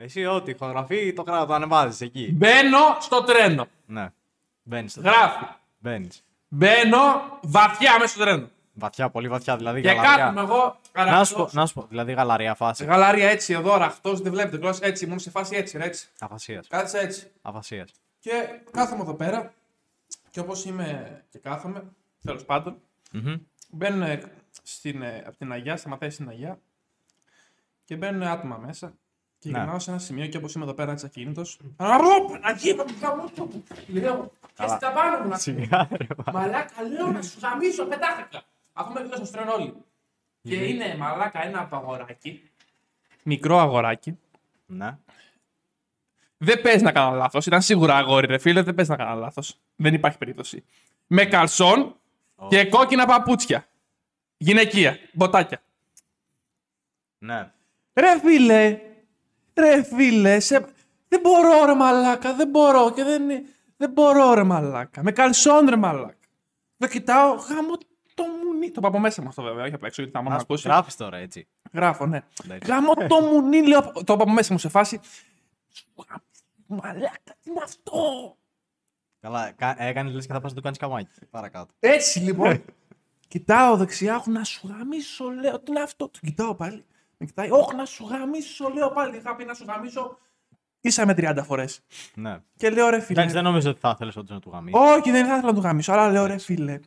Εσύ ό,τι ηχογραφεί το κράτος το ανεβάζεις εκεί. Μπαίνω στο τρένο. Ναι. Μπαίνεις. Γράφει. Μπαίνεις. Μπαίνω βαθιά μέσα στο τρένο. Βαθιά, πολύ βαθιά. Δηλαδή Και γαλαριά. κάθομαι εγώ. Να σου, πω, καρακτός. να σου πω, δηλαδή γαλαριά φάση. Γαλάρια έτσι εδώ, ραχτός, δεν βλέπετε γλώσσα έτσι. Ήμουν σε φάση έτσι, ρε, έτσι. Αφασία. Κάτσε έτσι. Αφασία. Και κάθομαι εδώ πέρα. Και όπως είμαι και κάθομαι, τέλος πάντων, μπαίνουν ε, στην, ε, από την Αγιά, σταματάει στην Αγιά και μπαίνουν άτομα μέσα. Και Ναι. γυρνάω σε ένα σημείο και όπως είμαι εδώ πέρα έτσι ακίνητο. Παναγία μου, γαμώ το. Λέω, και στα πάνω μου να Σιγά, ρε, μα. Μαλάκα, λέω να σου γαμίσω, πετάχτηκα. Αφού με κοιτάς στο στρένο όλοι. Και είναι μαλάκα ένα αγοράκι. Μικρό αγοράκι. Ναι. Δεν παίζει να κάνω λάθος. Ήταν σίγουρα αγόρι, ρε φίλε, δεν παίζει να κάνω λάθος. Δεν υπάρχει περίπτωση. Με καλσόν και κόκκινα παπούτσια. Γυναικεία, μποτάκια. Ναι. Ρε φίλε, ρε φίλε, σε... δεν μπορώ ρε μαλάκα, δεν μπορώ και δεν, δεν μπορώ ρε μαλάκα. Με καλσόν ρε μαλάκα. Δεν κοιτάω, γάμο το μουνί. Το πάω από μέσα μου αυτό βέβαια, όχι απ' έξω, γιατί θα μου Να σου πω, ακούσεις. γράφεις τώρα έτσι. Γράφω, ναι. Εντάξει. Γάμο το μουνί, λέω, το πάω από μέσα μου σε φάση. Μαλάκα, τι είναι αυτό; Καλά, έκανες λες και θα πας να το κάνεις καμάκι. Παρακάτω. Έτσι λοιπόν. κοιτάω δεξιά, έχω να σου γαμίσω, λέω. Τι είναι αυτό; Το κοιτάω πάλι. Με κοιτάει, Όχι να σου γαμίσω, λέω πάλι. Είχα πει να σου γαμίσω. Ίσα με 30 φορές. Ναι. Και λέω ρε φίλε. Εντάξει, δεν νομίζω ότι θα ήθελες όντως να του γαμίσεις. Όχι, δεν θα ήθελα να του γαμίσω, αλλά λέω ρε φίλε.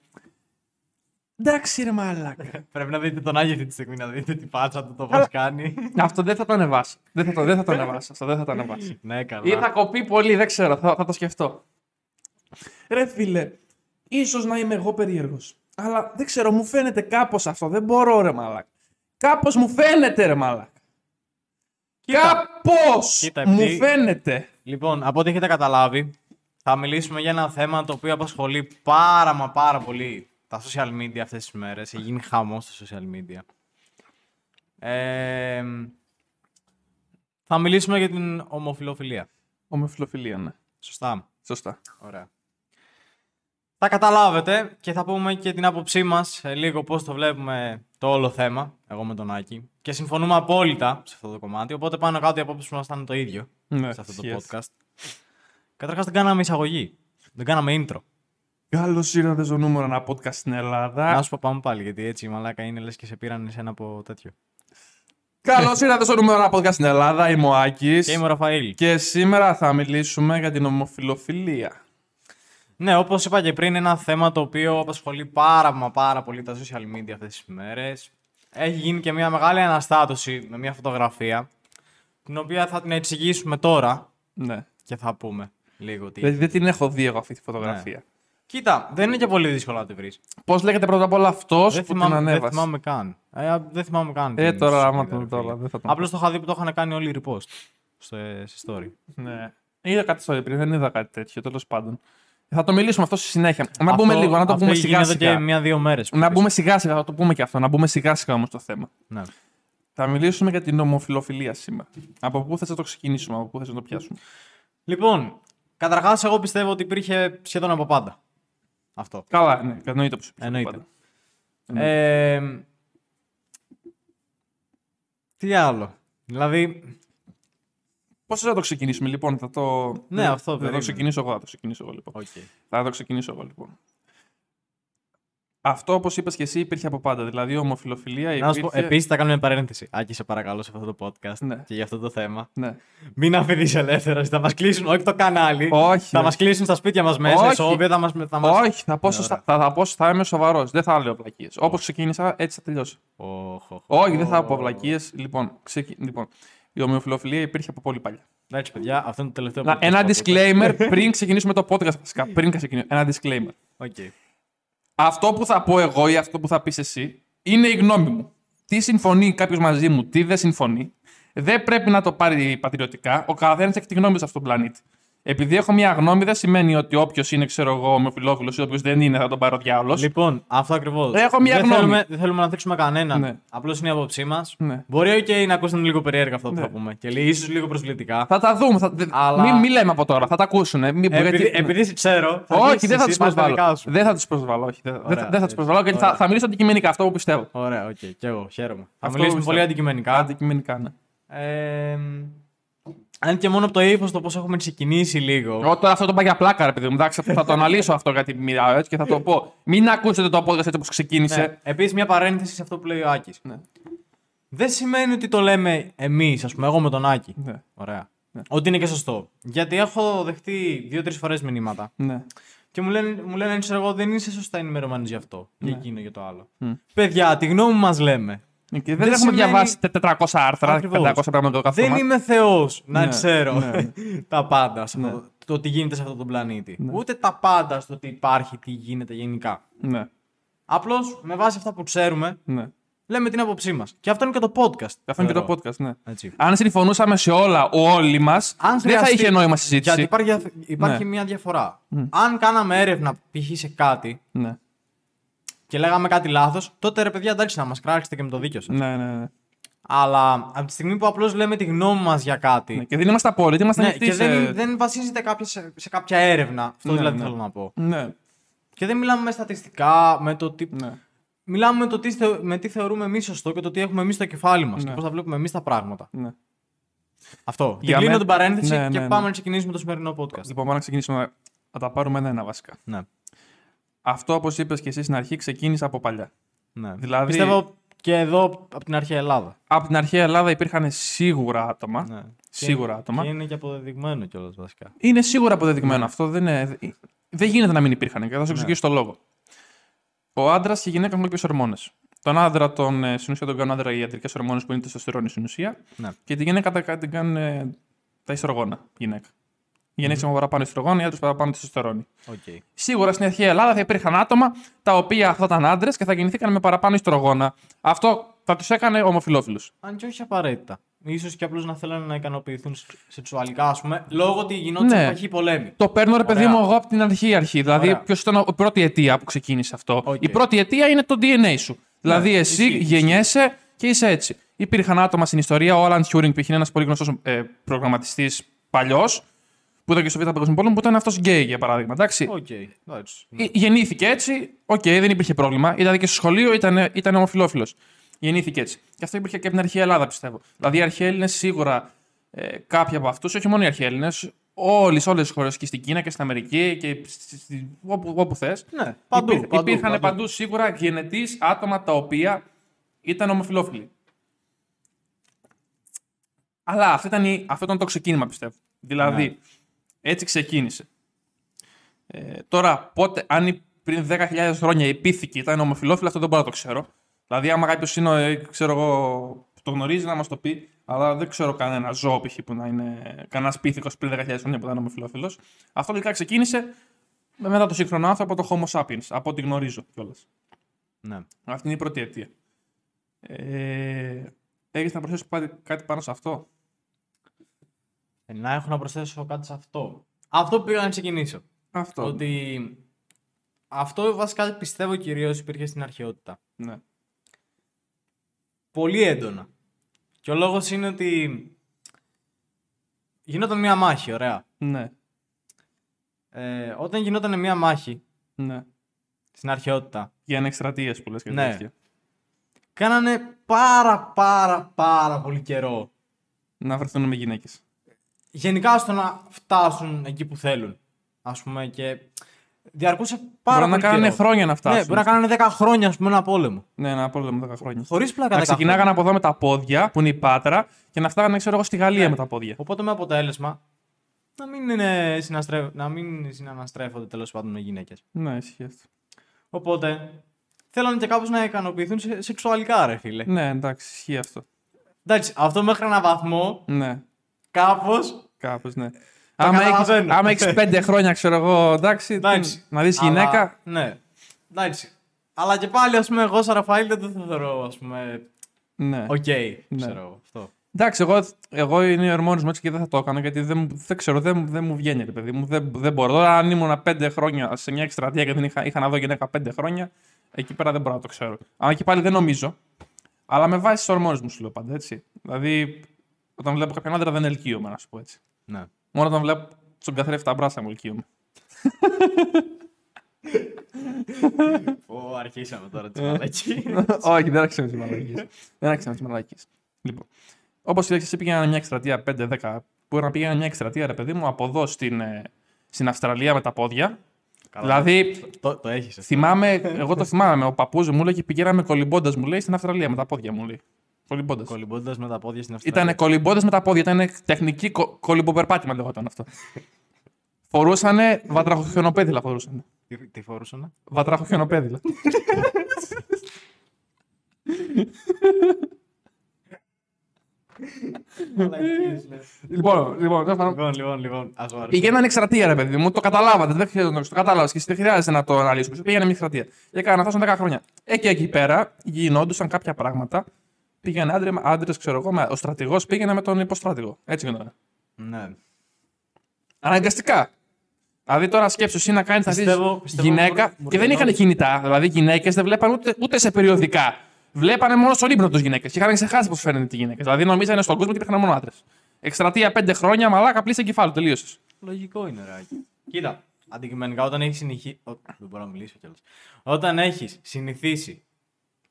Εντάξει ρε μαλάκα. Πρέπει να δείτε τον Άγιο αυτή τη στιγμή, να δείτε τι πάτσα του το πώς κάνει. αυτό δεν θα το ανεβάσω. Δεν θα το, δεν θα το ανεβάσω. Αυτό δεν θα το ανεβάσω. ναι, Ή θα καλά. κοπεί πολύ, δεν ξέρω, θα, θα το σκεφτώ. Ρε φίλε, ίσως να είμαι εγώ περίεργος. Αλλά δεν ξέρω, μου φαίνεται κάπως αυτό. Δεν μπορώ ρε μαλάκα. Κάπως μου φαίνεται ρε μαλάκα. Κάπως Κοίτα, μου επειδή- φαίνεται. Λοιπόν, από ό,τι έχετε καταλάβει, θα μιλήσουμε για ένα θέμα το οποίο απασχολεί πάρα μα πάρα πολύ τα social media αυτές τις μέρες. Έχει γίνει χαμός στα social media. Ε, θα μιλήσουμε για την ομοφιλοφιλία. Ομοφιλοφιλία, ναι. Σωστά. Σωστά. Ωραία. Θα καταλάβετε και θα πούμε και την άποψή μας ε, λίγο πώς το βλέπουμε το όλο θέμα, εγώ με τον Άκη. Και συμφωνούμε απόλυτα σε αυτό το κομμάτι, οπότε πάνω κάτω η απόψη μας θα είναι το ίδιο Ναι, σε αυτό το yes. podcast. Καταρχάς δεν κάναμε εισαγωγή, δεν κάναμε intro. Καλώς ήρθατε στο νούμερο ένα podcast στην Ελλάδα. Να σου πω πάμε πάλι, γιατί έτσι η μαλάκα είναι λες και σε πήραν εσένα από τέτοιο. Καλώς ήρθατε στο νούμερο ένα podcast στην Ελλάδα. Είμαι ο Άκης. Και είμαι ο Ραφαήλ. Και σήμερα θα μιλήσουμε για την ομοφιλοφιλία. Ναι, όπως είπα και πριν, είναι ένα θέμα το οποίο απασχολεί πάρα μα πάρα πολύ τα social media αυτές τις μέρες. Έχει γίνει και μια μεγάλη αναστάτωση με μια φωτογραφία, την οποία θα την εξηγήσουμε τώρα Ναι. και θα πούμε λίγο τι. Δεν, δεν την έχω δει εγώ αυτή τη φωτογραφία. Κοίτα, δεν είναι και πολύ δύσκολο να τη βρεις. Πώς λέγεται πρώτα απ' όλα αυτός Δεν, που την θυμάμαι, δεν ανέβασε; θυμάμαι καν. Ε, α, δεν θυμάμαι καν. Ε, την τώρα, άμα σελίδα, το ρε τώρα, φίλε. δεν θα τον Απλώς το είχα δει που το είχαν κάνει όλοι repost στο, σε story. Ναι. Είδα κάτι στο πριν, δεν είδα κάτι τέτοιο, τέλος πάντων. Θα το μιλήσουμε αυτό στη συνέχεια. Να μπούμε Αυτό- λίγο, να το αυτό πούμε έχει γίνει σιγά εδώ σιγά. και μία-δύο μέρες. Να μπούμε σιγά σιγά, θα το πούμε και αυτό. Να μπούμε σιγά σιγά όμως στο θέμα. Ναι. Θα μιλήσουμε για την ομοφιλοφιλία σήμερα. Από πού θες να το ξεκινήσουμε, από πού θες να το πιάσουμε. Λοιπόν, καταρχάς, εγώ πιστεύω ότι υπήρχε σχεδόν από πάντα. Αυτό. Καλά, ναι, εννοείται πω Εννοείται. Ε, τι άλλο. Δηλαδή, Πώς θα το ξεκινήσουμε, λοιπόν, θα το. Ναι, θα- αυτό, Θα το περίμενε. ξεκινήσω εγώ, θα το ξεκινήσω εγώ, λοιπόν. οκ. Θα το ξεκινήσω εγώ, λοιπόν. Αυτό, όπως είπες και εσύ, υπήρχε από πάντα. Δηλαδή, η ομοφυλοφιλία Να υπήρχε. σου πω, επίσης θα κάνουμε μια παρένθεση. Άκη, σε παρακαλώ σε αυτό το podcast Ναι. και για αυτό το θέμα. Ναι. Μην αφήνει ελεύθερος. Θα μας κλείσουν, όχι το κανάλι. Όχι, Θα ρε. μας κλείσουν στα σπίτια μας μέσα. Όχι. Ισόβια, θα μα. Θα μας... Όχι, θα, πω σωστά, θα, θα, πω, θα είμαι σοβαρός. Δεν θα λέω βλακίες. Όπως ξεκίνησα, έτσι θα τελειώσω. Οχ, οχ, Όχι, δεν θα οχ. πω βλακίες. Λοιπόν, ξεκι... λοιπόν, η ομοφυλοφιλία υπήρχε από πολύ παλιά. Εντάξει, παιδιά, αυτό είναι το τελευταίο Να, podcast ένα που ακούτε. disclaimer πριν ξεκινήσουμε το podcast βασικά. Πριν ξεκινήσουμε. Ένα disclaimer. OK. Αυτό που θα πω εγώ ή αυτό που θα πεις εσύ είναι η γνώμη μου. Τι συμφωνεί κάποιος μαζί μου, τι δεν συμφωνεί. Δεν πρέπει να το πάρει πατριωτικά. Ο καθένας έχει τη γνώμη του σε αυτόν τον πλανήτη. Επειδή έχω μια γνώμη, δεν σημαίνει ότι όποιος είναι, ξέρω εγώ, ομοφυλόφιλος ή όποιος δεν είναι, θα τον πάρει ο διάολος. Λοιπόν, αυτό ακριβώς. Έχω μια δεν γνώμη. Θέλουμε, δεν θέλουμε να θίξουμε κανέναν. Ναι. Απλώς είναι η άποψή μας. Ναι. Μπορεί okay, να ακούσουν λίγο περίεργα αυτό που Ναι. θα πούμε. Και ίσως λίγο προσβλητικά. Θα τα δούμε. Θα... δε- Αλλά- Μην, μην λέμε από τώρα, θα τα ακούσουν. Μην... Επειδή, γιατί- επειδή σε ξέρω. θα Όχι, αρχίσεις δεν θα εσύ, τους πας τα δικά προσβάλλω. σου. Δεν θα τους προσβάλλω. Όχι, δεν, δεν Ωραία, θα- δεν θα τους έτσι. προσβάλλω γιατί θα, Ωραία. θα μιλήσω αντικειμενικά αυτό που πιστεύω. Ωραία, οκ. Και εγώ χαίρομαι. Θα Αυτό μιλήσουμε πιστεύω. πολύ αντικειμενικά. Αντικειμενικά, ναι. Ε, Αν και μόνο από το ύφος το πώς έχουμε ξεκινήσει λίγο. Εγώ τώρα αυτό το πάω για πλάκα, ρε παιδί μου. Εντάξει, θα το αναλύσω αυτό γιατί μιλάω έτσι και θα το πω. Μην ακούσετε το podcast έτσι όπως ξεκίνησε. Ναι. Επίσης, μια παρένθεση σε αυτό που λέει ο Άκης. Ναι. Δεν σημαίνει ότι το λέμε εμείς, ας πούμε, εγώ με τον Άκη. Ναι. Ωραία. Ότι είναι και σωστό. Γιατί έχω δεχτεί δύο-τρεις φορές μηνύματα Ναι. και μου λένε, μου λένε ξέρω εγώ, δεν είσαι σωστά ενημερωμένος γι' αυτό. Για εκείνο, για το άλλο. Μμ. Παιδιά, τη γνώμη μας λέμε. Και δεν, Δεν έχουμε σημαίνει- διαβάσει 400 άρθρα, Ακριβώς. 500 πράγματα το καθόλου. Δεν είμαι Θεός να Ναι, ξέρω ναι, ναι. τα πάντα σε Ναι. αυτό, το τι γίνεται σε αυτόν τον πλανήτη. Ούτε τα πάντα στο τι υπάρχει, τι γίνεται γενικά. Ναι, Απλώς με βάση αυτά που ξέρουμε, ναι. λέμε την άποψή μας. Και αυτό είναι και το podcast. Αυτό είναι και θεωρώ. το podcast, ναι. Έτσι. Αν συμφωνούσαμε σε όλα όλοι μας, Αν δεν θα χρειαστεί- είχε νόημα συζήτηση. Γιατί υπάρχει, υπάρχει Ναι. μια διαφορά. Αν κάναμε έρευνα π.χ. σε κάτι Ναι. Και λέγαμε κάτι λάθος, τότε ρε παιδιά εντάξει να μας κράξετε και με το δίκιο σας. Ναι, ναι, ναι. Αλλά από τη στιγμή που απλώς λέμε τη γνώμη μας για κάτι. Ναι, Και δεν είμαστε απόλυτοι, είμαστε Ναι, ανοιχτοί και σε- δεν, δεν βασίζεται κάποια, σε, σε κάποια έρευνα. Αυτό Ναι, δηλαδή ναι. θέλω να πω. Ναι, Και δεν μιλάμε με στατιστικά, με το τι. ναι. Μιλάμε με το τι, θε- με τι θεωρούμε εμείς σωστό και το τι έχουμε εμείς στο κεφάλι μας Ναι. και πώς θα βλέπουμε εμείς τα πράγματα. ναι. Αυτό. Για και κλείνω μέ- την παρένθεση Ναι, και ναι, πάμε ναι. να ξεκινήσουμε το σημερινό podcast. Λοιπόν, πάμε να ξεκινήσουμε να, να τα πάρουμε ένα-ένα βασικά. Ναι. Αυτό, όπως είπες και εσύ στην αρχή, ξεκίνησε από παλιά. ναι. Δηλαδή- Πιστεύω και εδώ από την αρχαία Ελλάδα. Από την αρχαία Ελλάδα υπήρχαν σίγουρα άτομα. Ναι. Σίγουρα Και- άτομα. Και είναι και αποδεδειγμένο κιόλας βασικά. Είναι σίγουρα αποδεδειγμένο αυτό. Δεν, είναι, δεν γίνεται να μην υπήρχαν. Και θα σου εξηγήσω το λόγο. Ο άντρας και η γυναίκα έχουν κάποιε ορμόνες. Τον άντρα, τον, ε, στην ουσία τον κάνουν άντρα οι ιατρικές ορμόνες που είναι η τεστοστερόνη στην ουσία. Ναι. Και τη γυναίκα τα, την κάνουν ε, τα οιστρογόνα. Η γυναίκα. Οι γυναίκες έχουν παραπάνω οιστρογόνα, οι άντρες παραπάνω τεστοστερόνη. Okay. Σίγουρα στην αρχαία Ελλάδα θα υπήρχαν άτομα τα οποία θα ήταν άντρες και θα γεννηθήκαν με παραπάνω οιστρογόνα. Αυτό θα τους έκανε ομοφυλόφιλους. Αν και όχι απαραίτητα. Ίσως και απλώς να θέλουν να ικανοποιηθούν σεξουαλικά, ας πούμε, λόγω ότι γινόντουσαν Ναι. μάχες, πολέμοι. Το παίρνω ρε παιδί Ωραία. μου εγώ από την αρχή αρχή. Δηλαδή, Ωραία. ποιος ήταν η πρώτη αιτία που ξεκίνησε αυτό. Οκ. Η πρώτη αιτία είναι το DNA σου. δηλαδή, εσύ ισχύει, γεννιέσαι και είσαι έτσι. Υπήρχαν άτομα στην ιστορία, ο Alan Turing, που είναι ένας πολύ γνωστός ε, προγραμματιστής παλιός, που ήταν και στο Β' Παγκόσμιο Πόλεμο, που ήταν αυτός γκέι για παράδειγμα. Εντάξει. Οκ. εντάξει. Ε, Γεννήθηκε έτσι, οκ, δεν υπήρχε πρόβλημα. Ήταν και στο σχολείο, ήταν, ήταν ομοφυλόφιλος. Γεννήθηκε έτσι. Και αυτό υπήρχε και από την αρχαία Ελλάδα, πιστεύω. Δηλαδή, οι αρχαίοι Έλληνες σίγουρα ε, κάποιοι από αυτούς, όχι μόνο οι αρχαίοι Έλληνες, όλες όλες τις χώρες και στην Κίνα και στην Αμερική και στη- στη- όπου, όπου θες. Ναι, παντού, Υπήρχαν, παντού, υπήρχαν παντού. παντού σίγουρα γενετής άτομα τα οποία ήταν ομοφυλόφιλοι. Αλλά αυτό ήταν, η- αυτό ήταν το ξεκίνημα, πιστεύω. Δηλαδή, Ναι. Έτσι ξεκίνησε. Ε, τώρα, πότε, αν η- πριν 10.000 χρόνια η πίθηκη ήταν ομοφυλόφιλη, αυτό δεν μπορώ να το ξέρω. Δηλαδή, άμα κάποιος είναι, ε, ξέρω εγώ, που το γνωρίζει να μας το πει, αλλά δεν ξέρω κανένα ζώο π.χ. που να είναι κανένας πίθηκος πριν 10.000 χρόνια που ήταν ομοφυλόφιλος. Αυτό λογικά ξεκίνησε με- μετά το σύγχρονο άνθρωπο, το Homo sapiens, από ό,τι γνωρίζω κιόλας. Ναι. Αυτή είναι η πρώτη αιτία. Ε, Έχεις να προσθέσεις κάτι, κάτι πάνω σε αυτό; Ε, να έχω να προσθέσω κάτι σε αυτό. Αυτό που πήγα να ξεκινήσω. Αυτό. Ότι αυτό βασικά πιστεύω κυρίως υπήρχε στην αρχαιότητα. Ναι. Πολύ έντονα. Και ο λόγος είναι ότι γινόταν μία μάχη, ωραία. Ναι. Ε, όταν γινόταν μία μάχη Ναι. στην αρχαιότητα, Για ανεκστρατείε που λες και Ναι. τέτοια. κάνανε πάρα πάρα πάρα πολύ καιρό. Να βρεθούν με γυναίκες. Γενικά στο να φτάσουν εκεί που θέλουν. Ας πούμε και διαρκούσε πάρα Μπορεί να πολύ κάνανε καιρό. χρόνια να φτάσουν. Ναι, μπορεί να κάνανε 10 χρόνια, ας πούμε, ένα πόλεμο. Ναι, ένα πόλεμο 10 χρόνια. Χωρίς πλάκα Να 10 χρόνια. ξεκινάγανε από εδώ με τα πόδια, που είναι η πάτρα, και να φτάγανε, ξέρω εγώ, στη Γαλλία Ναι. με τα πόδια. Οπότε με αποτέλεσμα να μην, είναι συναστρέφ... να μην συναναστρέφονται τέλος πάντων με γυναίκες. Ναι, ισχύει αυτό. Οπότε θέλανε και κάπως να ικανοποιηθούν σε- σεξουαλικά, ρε φίλε. Ναι, εντάξει, ισχύει αυτό. Εντάξει, αυτό μέχρι έναν βαθμό Ναι, κάπως. κάπως, ναι. Άμα καταλαβαίνω. έχεις, άμα έχεις πέντε χρόνια, ξέρω εγώ, εντάξει, Εντάξει. να δεις αλλά- γυναίκα, Ναι. Εντάξει. Αλλά και πάλι, ας πούμε, εγώ σαν Ραφαήλ δεν το θεωρώ, ας πούμε. ναι. Οκ, Ναι. ξέρω εγώ αυτό. Εντάξει, εγώ, εγώ είναι οι ορμόνες μου έτσι και δεν θα το έκανα γιατί δεν, μου- δεν ξέρω, δεν, δεν μου βγαίνει, ρε παιδί μου. Δεν, δεν μπορώ. Τώρα, αν ήμουν πέντε χρόνια σε μια εκστρατεία και δεν είχα, είχα να δω γυναίκα πέντε χρόνια, εκεί πέρα δεν μπορώ να το ξέρω. Αλλά και πάλι δεν νομίζω. Αλλά με βάση τις ορμόνες μου σου λέω πάντα έτσι. Δηλαδή, όταν βλέπω κάποιον άντρα δεν ελκύομαι, να σου πω έτσι. Ναι. Μόνο όταν βλέπω στον καθρέφτη τα μπράσα μου ελκύομαι. Ω, αρχίσαμε τώρα τις μαλακή. Όχι, δεν άρχισα με τις μαλακίες. δεν άρχισα με τις μαλακίες. Λοιπόν, όπως είδατε, εσύ πήγαινα μια εκστρατεία 5-10 που να πήγαινε μια εκστρατεία, ρε παιδί μου, από εδώ στην, ε, στην Αυστραλία με τα πόδια. Καλά. Δηλαδή, Το, το έχεις. θυμάμαι, εγώ το θυμάμαι, ο παππούς μου λέει και πηγαίναμε κολυμπώντας, μου λέει, στην Αυστραλία με τα πόδια μου λέει. Κολυμπώντας. Κολυμπώντας με τα πόδια στην Αυστραλία. Ήταν κολυμπώντας με τα πόδια, ήταν τεχνική κο, κολυμποπερπάτημα λεγόταν αυτό. Φορούσανε βατραχοχιονοπέδιλα φορούσανε. Τι, τι φορούσαν. Βατραχοχιονοπέδιλα. λοιπόν, λοιπόν, τέλος πάντων, λοιπόν, λοιπόν, λοιπόν. Ας μου Πηγαίνανε εκστρατεία, ρε παιδί μου, το καταλάβατε. Δεν χρειάζεται να το κατάλαβες και δεν χρειάζεται να το αναλύσουμε. Πήγαινε μια εκστρατεία. Και έκανα αυτό 10 χρόνια. Ε, και εκεί πέρα γινόντουσαν κάποια πράγματα. Πήγαινε άντρε, άντρες, ξέρω εγώ, με- ο στρατηγός πήγαινε με τον υποστράτηγο. Έτσι γινόταν. Ναι. Αναγκαστικά. Δηλαδή τώρα σκέψου εσύ να κάνεις Πιστεύω- πιστεύω γυναίκα. μου- μου και δεν είχαν ρεπενόντως. κινητά. Δηλαδή οι γυναίκες δεν βλέπαν ούτε, ούτε σε περιοδικά. Βλέπανε μόνο στον ύπνο τους γυναίκες. Και είχαν ξεχάσει πώς φαίνονται οι γυναίκες. Δηλαδή νομίζανε στον κόσμο και υπήρχαν μόνο άντρες. Εκστρατεία πέντε χρόνια, μαλάκα πλήσε εγκεφάλου, τελείωσες. Λογικό είναι, Ράκη. Κοίτα, αντικειμενικά όταν έχεις συνεχίσει. Δεν μπορώ να μιλήσω κιόλας. Όταν έχεις συνηθίσει.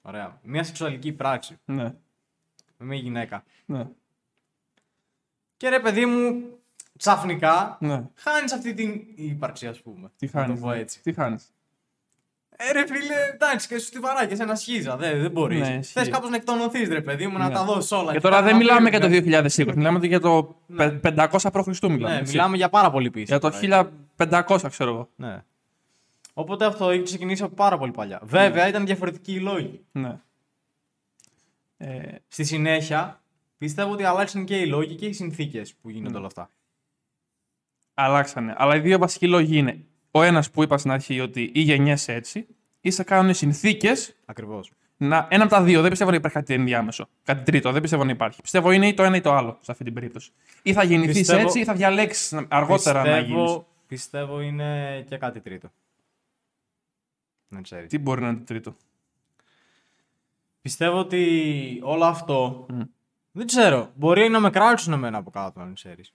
Ωραία. Μια σεξουαλική πράξη Ναι. με μια γυναίκα. Ναι. Και ρε παιδί μου, ξαφνικά ναι. χάνεις αυτή την ύπαρξη, ας πούμε. Τι Να χάνεις. το πω έτσι. Τι χάνεις. Ε, ρε φίλε, εντάξει, και σου τη βαράκι, σε ένα σχίζα. Δεν, δεν μπορείς. Ναι, ισχύει. Θε κάπως να εκτονωθείς, ρε παιδί μου, να Ναι. τα δώσεις όλα. Και εκεί τώρα πέρα δεν να μιλάμε φύγει, για το ναι. 2020, μιλάμε για το πε- 500 π.Χ. μιλάμε. Ναι, έτσι. μιλάμε για πάρα πολύ πίσω. Για το τώρα, 1500, ξέρω εγώ. Ναι. Οπότε αυτό έχει ξεκινήσει από πάρα πολύ παλιά. Βέβαια ήταν διαφορετικοί οι λόγοι. Ναι. Ε, Στη συνέχεια πιστεύω ότι αλλάξαν και οι λόγοι και οι συνθήκες που γίνονται Ναι. όλα αυτά. αλλάξανε. Αλλά οι δύο βασικοί λόγοι είναι ο ένας που είπα στην αρχή ότι ή γεννιέσαι έτσι, ή σε κάνουν συνθήκες Ακριβώς. να. Ένα από τα δύο. Δεν πιστεύω να υπάρχει κάτι ενδιάμεσο. Κάτι τρίτο. Δεν πιστεύω να υπάρχει. Πιστεύω είναι ή το ένα ή το άλλο σε αυτή την περίπτωση. Ή θα γεννηθείς Πιστεύω- έτσι, ή θα διαλέξεις αργότερα να γίνεις. Πιστεύω, πιστεύω είναι και κάτι τρίτο. Δεν ξέρει. Τι μπορεί να είναι το τρίτο; Πιστεύω ότι όλο αυτό. Μμ. Δεν ξέρω. Μπορεί να με κράξουν εμένα από κάτω, αν ξέρεις.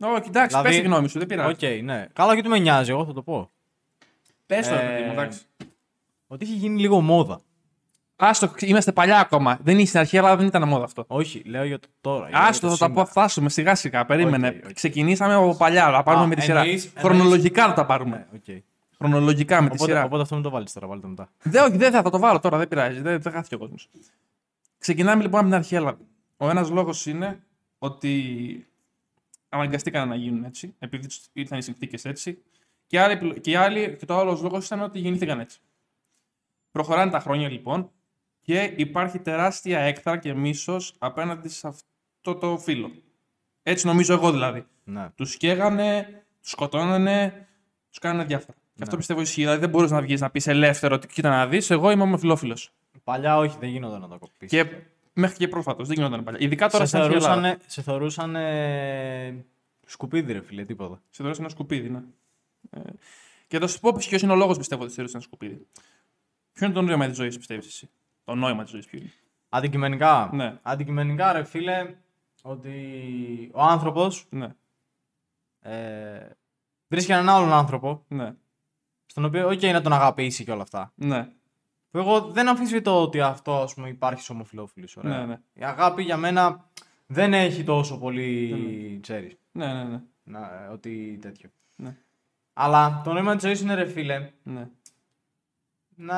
Όχι, εντάξει, Δηλαδή- πες τη γνώμη σου, δεν ΟΚ, πειράζει. ναι. Καλά, γιατί με νοιάζει, εγώ θα το πω. Πες το, ρε Ε, παιδί μου, εντάξει. Ότι έχει γίνει λίγο μόδα. Άστο, είμαστε παλιά ακόμα. Δεν είναι στην αρχή, αλλά δεν ήταν μόδα αυτό. Όχι, λέω για το τώρα. για Άστο, το θα τα σήμερα. πω, φτάσουμε σιγά σιγά. Περίμενε. ΟΚ, ΟΚ. Ξεκινήσαμε από παλιά, αλλά πάρουμε Α, με τη σειρά. εννοείς- εννοείς- Χρονολογικά θα τα πάρουμε. Ναι, ΟΚ. Χρονολογικά με τη Οπότε, σειρά. οπότε αυτό μην το βάλεις τώρα, βάλει το μετά. Δεν, όχι, δεν θα, θα το βάλω τώρα, δεν πειράζει. Δεν, δεν χάθηκε ο κόσμος. Ξεκινάμε λοιπόν από την αρχή. Αλλά ο ένας λόγος είναι ότι αναγκαστήκαν να γίνουν έτσι, επειδή τους ήρθαν οι συνθήκες έτσι. Και, άλλοι, επιλο- και, οι άλλοι, και το άλλος λόγος ήταν ότι γεννήθηκαν έτσι. Προχωράνε τα χρόνια λοιπόν και υπάρχει τεράστια έκτρα και μίσος απέναντι σε αυτό το φύλλο. Έτσι νομίζω εγώ δηλαδή. Ναι. Τους καίγανε, τους σκοτώνανε, τους κάνανε διάφορα. Και αυτό πιστεύω ισχύει. Δηλαδή δεν μπορείς να βγεις να πεις ελεύθερο ότι κοίτα να δεις, εγώ είμαι ομοφυλόφιλος. Παλιά όχι, δεν γινόταν να το κοπείς. Και μέχρι και πρόσφατος δεν γινόταν παλιά. Ειδικά τώρα σε στην αρχή Ελλάδα. θεωρούσαν, σε θεωρούσαν ε, σκουπίδι, ρε φίλε, τίποτα. Σε θεωρούσαν ένα σκουπίδι, ναι. Ε, και θα σου πω ποιος είναι ο λόγος πιστεύω ότι σε θεωρούσαν ένα σκουπίδι. Ποιο είναι το νόημα της ζωής, πιστεύεις εσύ; Το νόημα της ζωής, ποιο είναι; Αντικειμενικά; Ναι. Αντικειμενικά, ρε φίλε, ότι ο άνθρωπος Ναι, ε, βρίσκει έναν άλλον άνθρωπο, ναι, στον οποίο, OK, να τον αγαπήσει και όλα αυτά. ναι. Που εγώ δεν αμφισβητώ ότι αυτό ας πούμε, υπάρχει σε ομοφυλόφιλους, ωραία. Ναι, ναι. Η αγάπη για μένα δεν έχει τόσο πολύ, ξέρεις, Ναι, ναι, ναι. να, ότι τέτοιο. Ναι. Αλλά το νόημα της ζωής είναι, ρε φίλε, ναι. να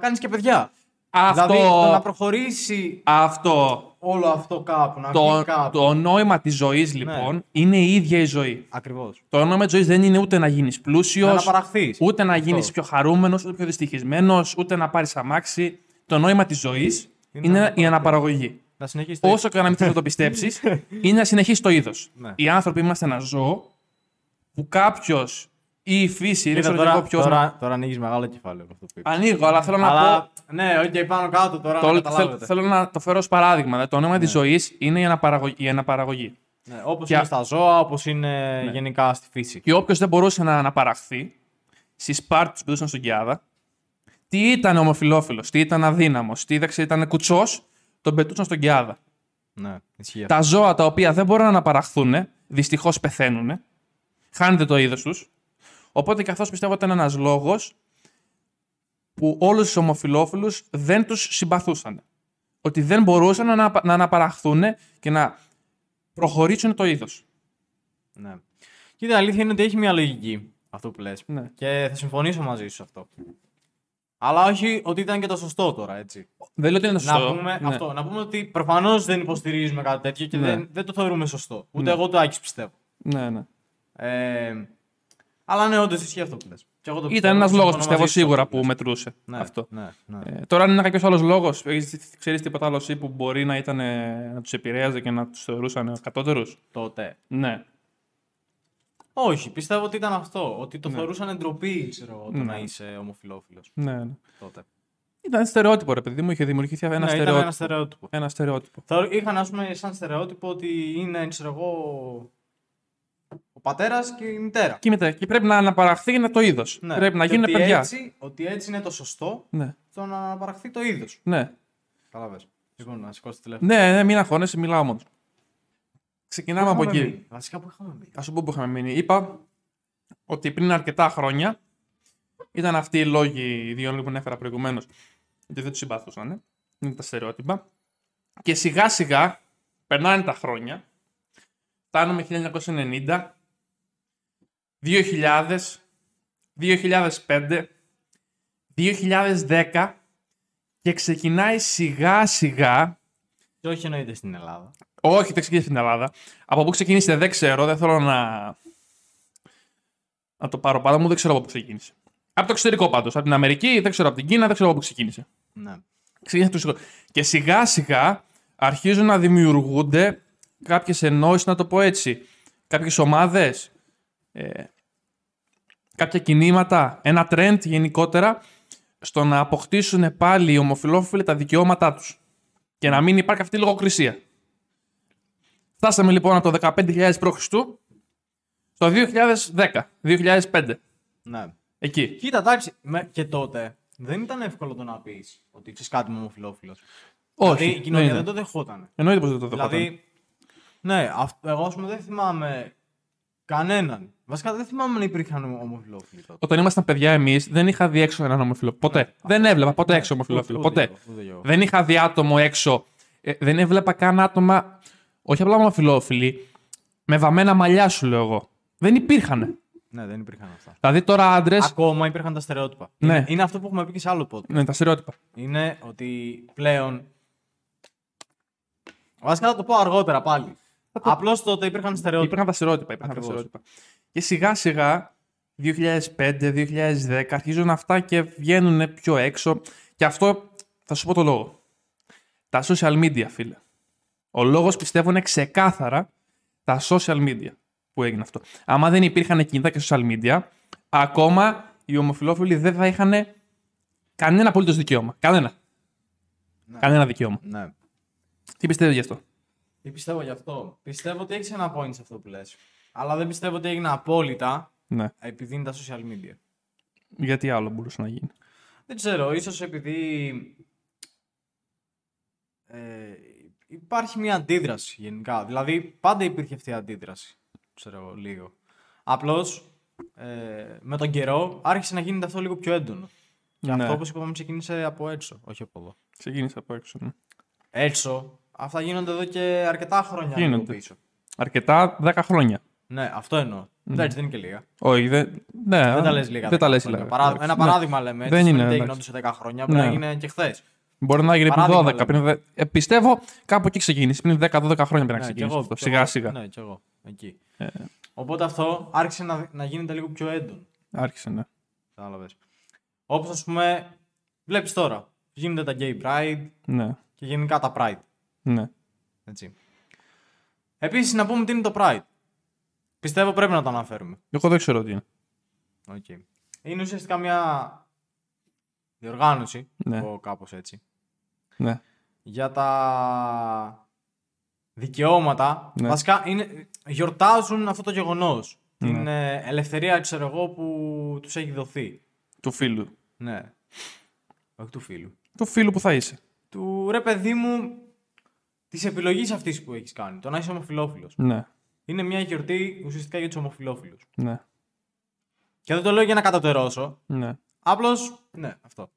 κάνεις και παιδιά. Αυτό, Δηλαδή, το να προχωρήσει αυτό όλο αυτό κάπου, να το, βγει κάπου. το νόημα της ζωής λοιπόν είναι η ίδια η ζωή. Ακριβώς. Το νόημα της ζωής δεν είναι ούτε να γίνεις πλούσιος, Να αναπαραχθείς. ούτε να Αυτός. γίνει πιο χαρούμενος, ούτε πιο δυστυχισμένος, ούτε να πάρεις αμάξι. Το νόημα της ζωής είναι η αναπαραγωγή. Να συνεχίσεις το Όσο και να μην θες να το πιστέψεις, είναι να συνεχίσει το είδος. Ναι. Οι άνθρωποι είμαστε ένα ζώο που κάποιος ή η φύση, δεν Κοίτα, ξέρω και εγώ τώρα, ποιος. τώρα, τώρα ανοίγεις μεγάλο κεφάλαιο με αυτό που είπες. Ανοίγω, αλλά θέλω να πω. Αλλά, ναι, ΟΚ, πάνω κάτω τώρα να Το, θέλω, καταλάβετε. θέλω να το φέρω ως παράδειγμα. Δηλαδή, το νόημα της ζωής είναι η αναπαραγωγή. Η αναπαραγωγή. Ναι, όπως Και- είναι στα ζώα, όπως είναι γενικά στη φύση. Και όποιος δεν μπορούσε να αναπαραχθεί στη Σπάρτη που πετούσαν στον Καιάδα, τι ήταν ομοφυλόφιλος, τι ήταν αδύναμος, τι είδα ξέρω, ήταν κουτσός, τον πετούσαν στον Καιάδα. Ναι, ισχύει αυτό. Τα ζώα τα οποία δεν μπορούν να αναπαραχθούν, δυστυχώς πεθαίνουν, χάνεται το είδος τους. Οπότε και αυτό πιστεύω ότι ήταν ένας λόγος που όλους τους ομοφυλόφιλους δεν τους συμπαθούσαν. Ότι δεν μπορούσαν να, αναπα- να αναπαραχθούν και να προχωρήσουν το είδος. Ναι. Κοίτα, η αλήθεια είναι ότι έχει μια λογική αυτό που λες. Ναι. Και θα συμφωνήσω μαζί σου σε αυτό. Αλλά όχι ότι ήταν και το σωστό τώρα, έτσι. Δεν λέω ότι είναι σωστό. Να πούμε, Ναι. αυτό, να πούμε ότι προφανώς δεν υποστηρίζουμε κάτι τέτοιο και Ναι. δεν, δεν το θεωρούμε σωστό. Ούτε Ναι. εγώ το Άκης πιστεύω. Ναι, ναι. Ε, αλλά ναι, όντως ισχύει αυτό που λες. Και εγώ το πιστεύω, Ήταν ένας συμφωνώ λόγος, μαζί πιστεύω, σου σε σίγουρα αυτό που λες. μετρούσε Ναι, αυτό. Ναι, ναι. Ε, τώρα, αν είναι κάποιος άλλος λόγος, ξέρεις τίποτα άλλο εσύ που μπορεί να, ήταν, ε, να τους επηρέαζε και να τους θεωρούσαν κατώτερου. Τότε. Ναι. Όχι, πιστεύω ότι ήταν αυτό. Ότι το Ναι. θεωρούσαν ντροπή, ξέρω εγώ, το Ναι. να είσαι ομοφυλόφιλος ναι, ναι. τότε. Ήταν στερεότυπο, ρε παιδί μου, είχε δημιουργηθεί ένα ναι, ήταν στερεότυπο. ένα στερεότυπο. Ένα στερεότυπο. Θα είχαν, ας πούμε, σαν στερεότυπο ότι είναι, ξέρω εγώ, ο πατέρας και η μητέρα. Και, μετά, και πρέπει να αναπαραχθεί είναι το είδος. Ναι. Πρέπει να Και γίνουν ότι παιδιά. Έτσι, ότι έτσι είναι το σωστό Ναι. το να αναπαραχθεί το είδος. Ναι. Καλά, Λοιπόν, να σηκώσει τηλέφωνο. ναι, ναι, μην αγχώνεσαι, μιλάω μόνος. Ξεκινάμε από Είχαμε εκεί. μείνει; Βασικά που είχαμε μείνει; Α σου πω που είχαμε μείνει. Είπα ότι πριν αρκετά χρόνια ήταν αυτοί οι λόγοι, οι δύο λόγοι που ανέφερα προηγουμένως, ότι δεν τους συμπαθούσαν. ε. Είναι τα στερεότυπα. Και σιγά σιγά περνάνε τα χρόνια. Φτάνουμε 1990, 2000, 2005, 2010 και ξεκινάει σιγά σιγά Και όχι εννοείται στην Ελλάδα. όχι, δεν ξεκίνησε στην Ελλάδα. Από πού ξεκίνησε δεν ξέρω, δεν θέλω να, να το πάρω πάνω μου, δεν ξέρω από πού ξεκίνησε. Από το εξωτερικό πάντως. Από την Αμερική, δεν ξέρω από την Κίνα, δεν ξέρω από πού ξεκίνησε. Ναι. Ξεκίνησε από το εξωτερικό. Και σιγά σιγά αρχίζουν να δημιουργούνται κάποιες ενώσεις, να το πω έτσι. Κάποιες ομάδες, ε, κάποια κινήματα, ένα trend γενικότερα στο να αποκτήσουν πάλι οι ομοφυλόφιλοι τα δικαιώματά τους και να μην υπάρχει αυτή η λογοκρισία. Φτάσαμε λοιπόν από το 15.000 π.Χ. στο 2010, 2005. ναι. Εκεί. Κοίτα, εντάξει, με- και τότε δεν ήταν εύκολο το να πεις ότι ξέρεις κάτι με ομοφυλόφιλος. Όχι, Δηλαδή η δεν κοινωνία είναι. δεν το δεχόταν. Εννοείται πως δεν το δεχόταν. Δηλαδή, ναι, αυ- εγώ ας πούμε δεν θυμάμαι κανέναν. Βασικά δεν θυμάμαι να υπήρχαν ομοφυλόφιλοι τότε. Όταν ήμασταν παιδιά εμείς, δεν είχα δει έξω έναν ομοφυλόφιλο. Ποτέ. δεν έβλεπα ποτέ έξω ομοφυλόφιλο. Ούτε- ούτε Ποτέ. εγώ, ούτε εγώ. Δεν είχα δει άτομο έξω. Ε, δεν έβλεπα καν άτομα. Όχι απλά ομοφυλόφιλοι. Με βαμμένα μαλλιά σου λέω εγώ. Δεν υπήρχαν. Ναι, δεν υπήρχαν αυτά. Δηλαδή τώρα άντρε. Ακόμα υπήρχαν τα στερεότυπα. Ναι. Είναι, είναι αυτό που έχουμε πει και σε άλλο podcast. Ναι, τα στερεότυπα. Είναι ότι πλέον. Βασικά θα το πω αργότερα πάλι. Απλώς τότε υπήρχαν στερεότυπα. Υπήρχαν τα στερεότυπα. Υπήρχαν τα Ακριβώς. στερεότυπα. Και σιγά σιγά 2005-2010 αρχίζουν αυτά και βγαίνουν πιο έξω. Και αυτό θα σου πω το λόγο. Τα social media, φίλε. Ο λόγος πιστεύω είναι ξεκάθαρα τα social media που έγινε αυτό. Άμα δεν υπήρχαν κινητά και social media, ακόμα οι ομοφυλόφιλοι δεν θα είχαν κανένα απολύτως δικαίωμα. Κανένα. Κανένα δικαίωμα. Ναι. Τι πιστεύεις γι' αυτό; Τι πιστεύω γι' αυτό; Πιστεύω ότι έχεις ένα point σε αυτό που λες. Αλλά δεν πιστεύω ότι έγινε απόλυτα Ναι. επειδή είναι τα social media. Γιατί άλλο μπορούσε να γίνει; Δεν ξέρω, ίσως επειδή ε, υπάρχει μια αντίδραση γενικά. Δηλαδή, πάντα υπήρχε αυτή η αντίδραση. Ξέρω εγώ, λίγο. Απλώς, ε, με τον καιρό άρχισε να γίνεται αυτό λίγο πιο έντονο. Και Ναι. αυτό, όπως είπαμε, ξεκίνησε από έξω, όχι από εδώ. Ξεκίνησε από έξω. Ναι. Έξω, αυτά γίνονται εδώ και αρκετά χρόνια λίγο Γίνονται. πίσω. Αρκετά 10 χρόνια. Ναι, αυτό εννοώ. Εντάξει, δεν είναι και λίγα. Όχι, δεν, ναι, Δεν τα λες λίγα. Δεν τα 10 λες χρόνια. λίγα. Παρά- Εντάξει, Ένα ναι. παράδειγμα λέμε. Έτσι, Δεν είναι, δεν εντάξει. γινόντουσε σε 10 χρόνια, μπορεί Ναι. να γίνει και χθες. Μπορεί να γίνει πριν Παράδειγμα 12. λέμε. Πριν, δε- ε, πιστεύω κάπου εκεί ξεκίνησε. Πριν 10-12 χρόνια πρέπει να Ναι, ξεκινήσει κι εγώ, αυτό. κι Σιγά εγώ. σιγά. Ναι, κι εγώ. Εκεί. Ε. Οπότε αυτό άρχισε να, να γίνεται λίγο πιο έντονο. Άρχισε, ναι. Κατάλαβες. Όπως ας πούμε, βλέπεις τώρα. Γίνονται τα gay pride Ναι. και γενικά τα pride. ναι. Έτσι. Επίσης, να πούμε τι είναι το pride. Πιστεύω πρέπει να το αναφέρουμε. Εγώ δεν ξέρω τι είναι. Okay. Είναι ουσιαστικά μια διοργάνωση, Ναι. ναι. κάπως έτσι, Ναι. για τα δικαιώματα. Ναι. Βασικά είναι, γιορτάζουν αυτό το γεγονός. Ναι. Την ε, ελευθερία, ξέρω εγώ, που τους έχει δοθεί. Του φίλου. Ναι. Όχι του φίλου. Του φίλου που θα είσαι. Του ρε παιδί μου, της επιλογής αυτής που έχεις κάνει. Το να είσαι ομοφυλόφιλος. Ναι. Είναι μια γιορτή ουσιαστικά για τους ομοφυλόφιλους. Ναι. Και δεν το λέω για να κατατερώσω. Ναι. Απλώς, ναι, αυτό.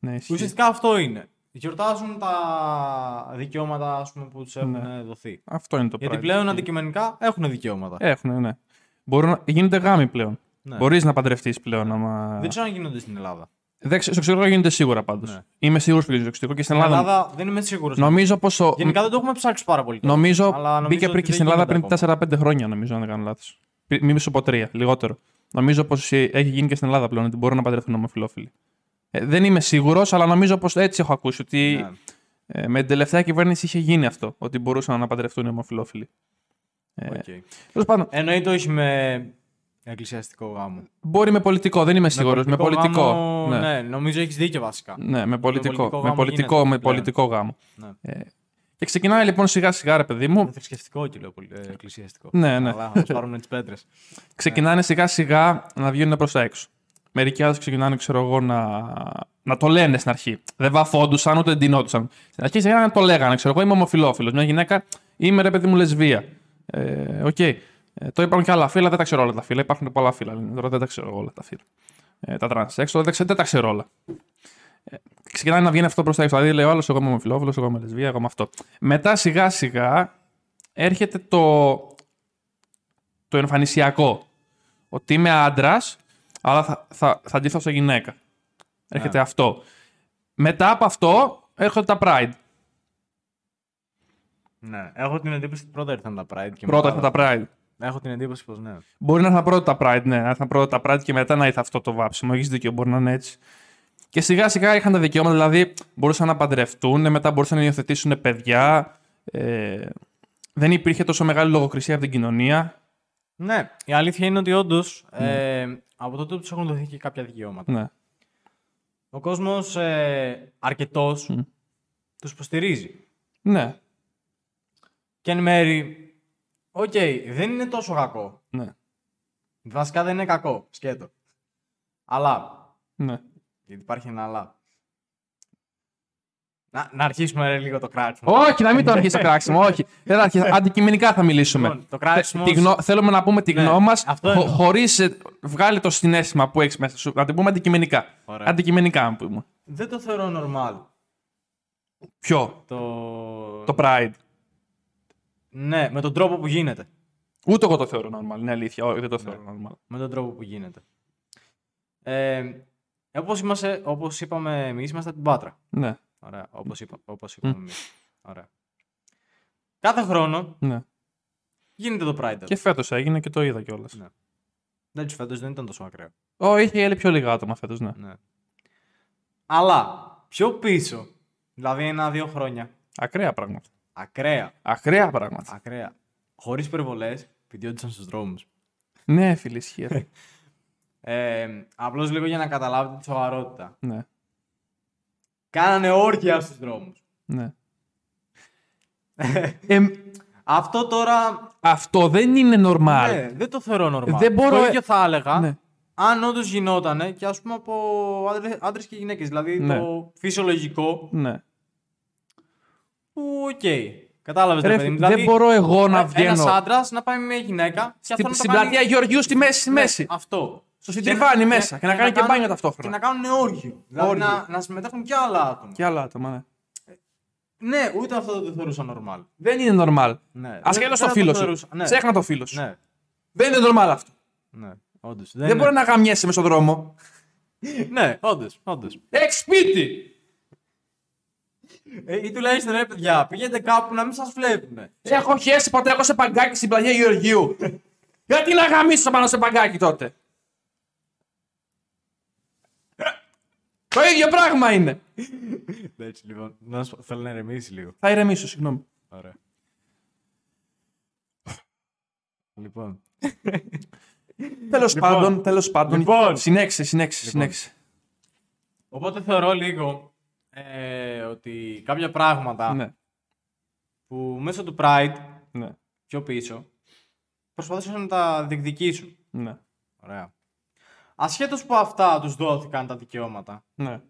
Ναι, ισχύει. Ουσιαστικά αυτό είναι. γιορτάζουν τα δικαιώματα ας πούμε, που τους έχουν Ναι. δοθεί. Αυτό είναι το Γιατί Pride. πλέον αντικειμενικά έχουν δικαιώματα. Έχουν, ναι. Μπορούν να... Γίνονται γάμοι πλέον. Ναι. Μπορείς να παντρευτείς πλέον. Άμα... Δεν ξέρω αν γίνονται στην Ελλάδα. Δεν ξέρω, στο εξωτερικό γίνεται σίγουρα πάντως. Ναι. Είμαι σίγουρος που γίνεται στο εξωτερικό και στην Στην Ελλάδα. Ελλάδα δεν είμαι σίγουρος. Νομίζω πως. Ο... Γενικά δεν το έχουμε ψάξει πάρα πολύ. τώρα. Νομίζω, Αλλά νομίζω μπήκε ότι πριν και δεν στην Ελλάδα γίνεται πριν ακόμα. 4-5 χρόνια, νομίζω, αν δεν κάνω λάθος. Μη σου πω τρία, λιγότερο. Νομίζω πως έχει γίνει και στην Ελλάδα πλέον ότι μπορούν να παντρευτούν ομοφυλόφιλοι. Ε, δεν είμαι σίγουρος, αλλά νομίζω πως έτσι έχω ακούσει ότι Ναι. ε, με την τελευταία κυβέρνηση είχε γίνει αυτό. Ότι μπορούσαν να παντρευτούν οι ομοφυλόφιλοι. Ε, ΟΚ. Τέλος πάντων, Εννοείται όχι με εκκλησιαστικό γάμο. μπορεί με πολιτικό, δεν είμαι σίγουρος. Με πολιτικό. γάμο, ναι. ναι. νομίζω έχεις δίκιο βασικά. Ναι, με πολιτικό, πολιτικό με γάμο πολιτικό, γίνεται με πλέον. πολιτικό γάμο. Ναι. Ε, και ξεκινάει λοιπόν σιγά σιγά, ρε παιδί μου. Με θρησκευτικό και λέω πολύ. ε, εκκλησιαστικό. Ναι, ναι. Αλλά θα μας πάρουν τις πέτρες. Ξεκινάνε σιγά σιγά να βγαίνουν προς τα έξω. Μερικοί άλλοι ξεκινάνε, ξέρω εγώ, να, να το λένε στην αρχή. Δεν βαφόντουσαν ούτε εντυνόντουσαν. Στην αρχή σιγά να το λέγανε, ξέρω εγώ, είμαι ομοφυλόφιλος. Μια γυναίκα, είμαι ρε παιδί μου λεσβία. Ε, ΟΚ. Ε, το είπαν και άλλα φύλα, δεν τα ξέρω όλα τα φύλα. Υπάρχουν πολλά φύλα. λένε. Τώρα δεν τα ξέρω όλα τα φύλα. Ε, τα τρανσέξ, δεν, ξε- δεν τα ξέρω όλα. Ε, ξεκινάει να βγαίνει αυτό προς τα έξω. Δηλαδή, λέει ο άλλος, εγώ είμαι ομοφυλόφιλος, εγώ είμαι λεσβία, εγώ είμαι αυτό. Μετά σιγά σιγά έρχεται το, το εμφανισιακό. Ότι είμαι άντρας, αλλά θα, θα, θα ντυθώ σε γυναίκα. Έρχεται αυτό. Μετά από αυτό έρχονται τα Pride. Ναι. Έχω την εντύπωση ότι πρώτα ήρθαν τα Pride. Και Πρώτα μετά- έρχονται τα Pride. Έχω την εντύπωση πως ναι. Μπορεί να έρθουν πρώτα τα Pride, ναι. Να έρθουν πρώτα τα Pride και μετά να ήρθε αυτό το βάψιμο. Έχεις δίκιο, μπορεί να είναι έτσι. Και σιγά σιγά είχαν τα δικαιώματα, δηλαδή μπορούσαν να παντρευτούν, μετά μπορούσαν να υιοθετήσουν παιδιά. Ε, δεν υπήρχε τόσο μεγάλη λογοκρισία από την κοινωνία. Ναι. Η αλήθεια είναι ότι όντως ε, από τότε τους έχουν δοθεί και κάποια δικαιώματα. Ναι. Ο κόσμος ε, αρκετός τους υποστηρίζει. Ναι. Και εν μέρει, ΟΚ, δεν είναι τόσο κακό. Ναι. Βασικά δεν είναι κακό, σκέτο. Αλλά, ναι. γιατί υπάρχει ένα αλλά. Να, να αρχίσουμε ρε, λίγο το κράξιμο. Όχι, να μην το αρχίσει το κράξιμο, όχι. Δεν θα αρχίσει. Αντικειμενικά θα μιλήσουμε. Λοιπόν, το κράξιμο... Τη γνω- Θέλουμε να πούμε τη Ναι, γνώμη μας αυτό εννοώ. χωρίς βγάλει το συνέστημα που έχεις μέσα σου. Να την πούμε αντικειμενικά. Ωραία. Αντικειμενικά να πούμε. Δεν το θεωρώ normal. Ποιο; Το... Το Pride. Ναι, με τον τρόπο που γίνεται. Ούτε εγώ το θεωρώ normal. Είναι αλήθεια. Όχι, δεν το θεωρώ normal. Με τον τρόπο που γίνεται. Ε, όπως, είμαστε, όπως είπαμε εμείς, είμαστε από την Πάτρα. Ναι. Ωραία, όπως, είπα, όπως είπαμε εμείς. Ωραία. Κάθε χρόνο ναι. γίνεται το Pride. Και φέτος έγινε και το είδα κιόλας. Ναι. Δεν φέτος δεν ήταν τόσο ακραίο. Ω, είχε έλει πιο λίγα άτομα φέτος, ναι. Ναι. Αλλά πιο πίσω, δηλαδή ένα-δύο χρόνια, Ακραία πράγματα. Ακραία, Ακραία πράγματα. ακραία, χωρίς υπερβολές, πηδιόντουσαν στους δρόμους. ναι, φίλε, ισχύει. αυτό. Ε, απλώς λίγο για να καταλάβετε τη σοβαρότητα. ναι. Κάνανε όρκια στους δρόμους. ναι. Ε, Αυτό τώρα αυτό δεν είναι normal. ναι, δεν το θεωρώ normal. Δεν μπορώ, Το ε- ίδιο θα έλεγα Ναι. αν όντως γινότανε και ας πούμε από άντρες και γυναίκες. Δηλαδή Ναι. το φυσιολογικό ναι. Που ΟΚ. Κατάλαβες Ρε, το παιδί μου. δεν Δηλαδή, μπορώ εγώ να βγαίνω Ένας άντρας να πάει με μια γυναίκα και αυτό στη, να το στην κάνει... πλατεία Γεωργίου στη μέση. Στη Ναι, μέση. Αυτό. Στο συντριβάνι Και- μέσα. Και να κάνει και κάνουν- μπάνιο ταυτόχρονα. Και να κάνουν όργιο. Δηλαδή Όργιο. να, να συμμετέχουν και άλλα άτομα. Και άλλα άτομα, ναι. Ναι, ούτε αυτό δεν το θεωρούσα normal. Δεν είναι normal. Ναι. Ασχέτω Δεν- το δεν φίλος θεωρούσα. σου. Ναι. Ξέχνα το φίλο σου. Ναι, Δεν είναι normal αυτό. ναι. Όντως. Δεν, είναι- μπορεί να γαμιέσαι με στον δρόμο. Ναι, όντως, όντως. Έχει σπίτι. Ε, ή τουλάχιστον ρε παιδιά, πηγαίνετε κάπου να μην σας βλέπουν. Έχω χέσει ποτέ εγώ σε παγκάκι στην πλαγιά Γεωργίου. Γιατί να γαμίσω πάνω σε παγκάκι τότε. Το ίδιο πράγμα είναι. Έτσι λοιπόν, να σου πω, θέλω να ηρεμήσει λίγο. Θα ηρεμήσω, συγγνώμη. Ωραία. Λοιπόν. Τέλος πάντων, τέλος πάντων. Λοιπόν. Συνέχισε, συνέχισε, συνέχισε. Οπότε θεωρώ λίγο ε, ότι κάποια πράγματα Ναι, που μέσω του Pride ναι, πιο πίσω προσπαθήσαν να τα διεκδικήσουν. ναι. Ωραία. Ασχέτως που αυτά τους δόθηκαν τα δικαιώματα, ναι.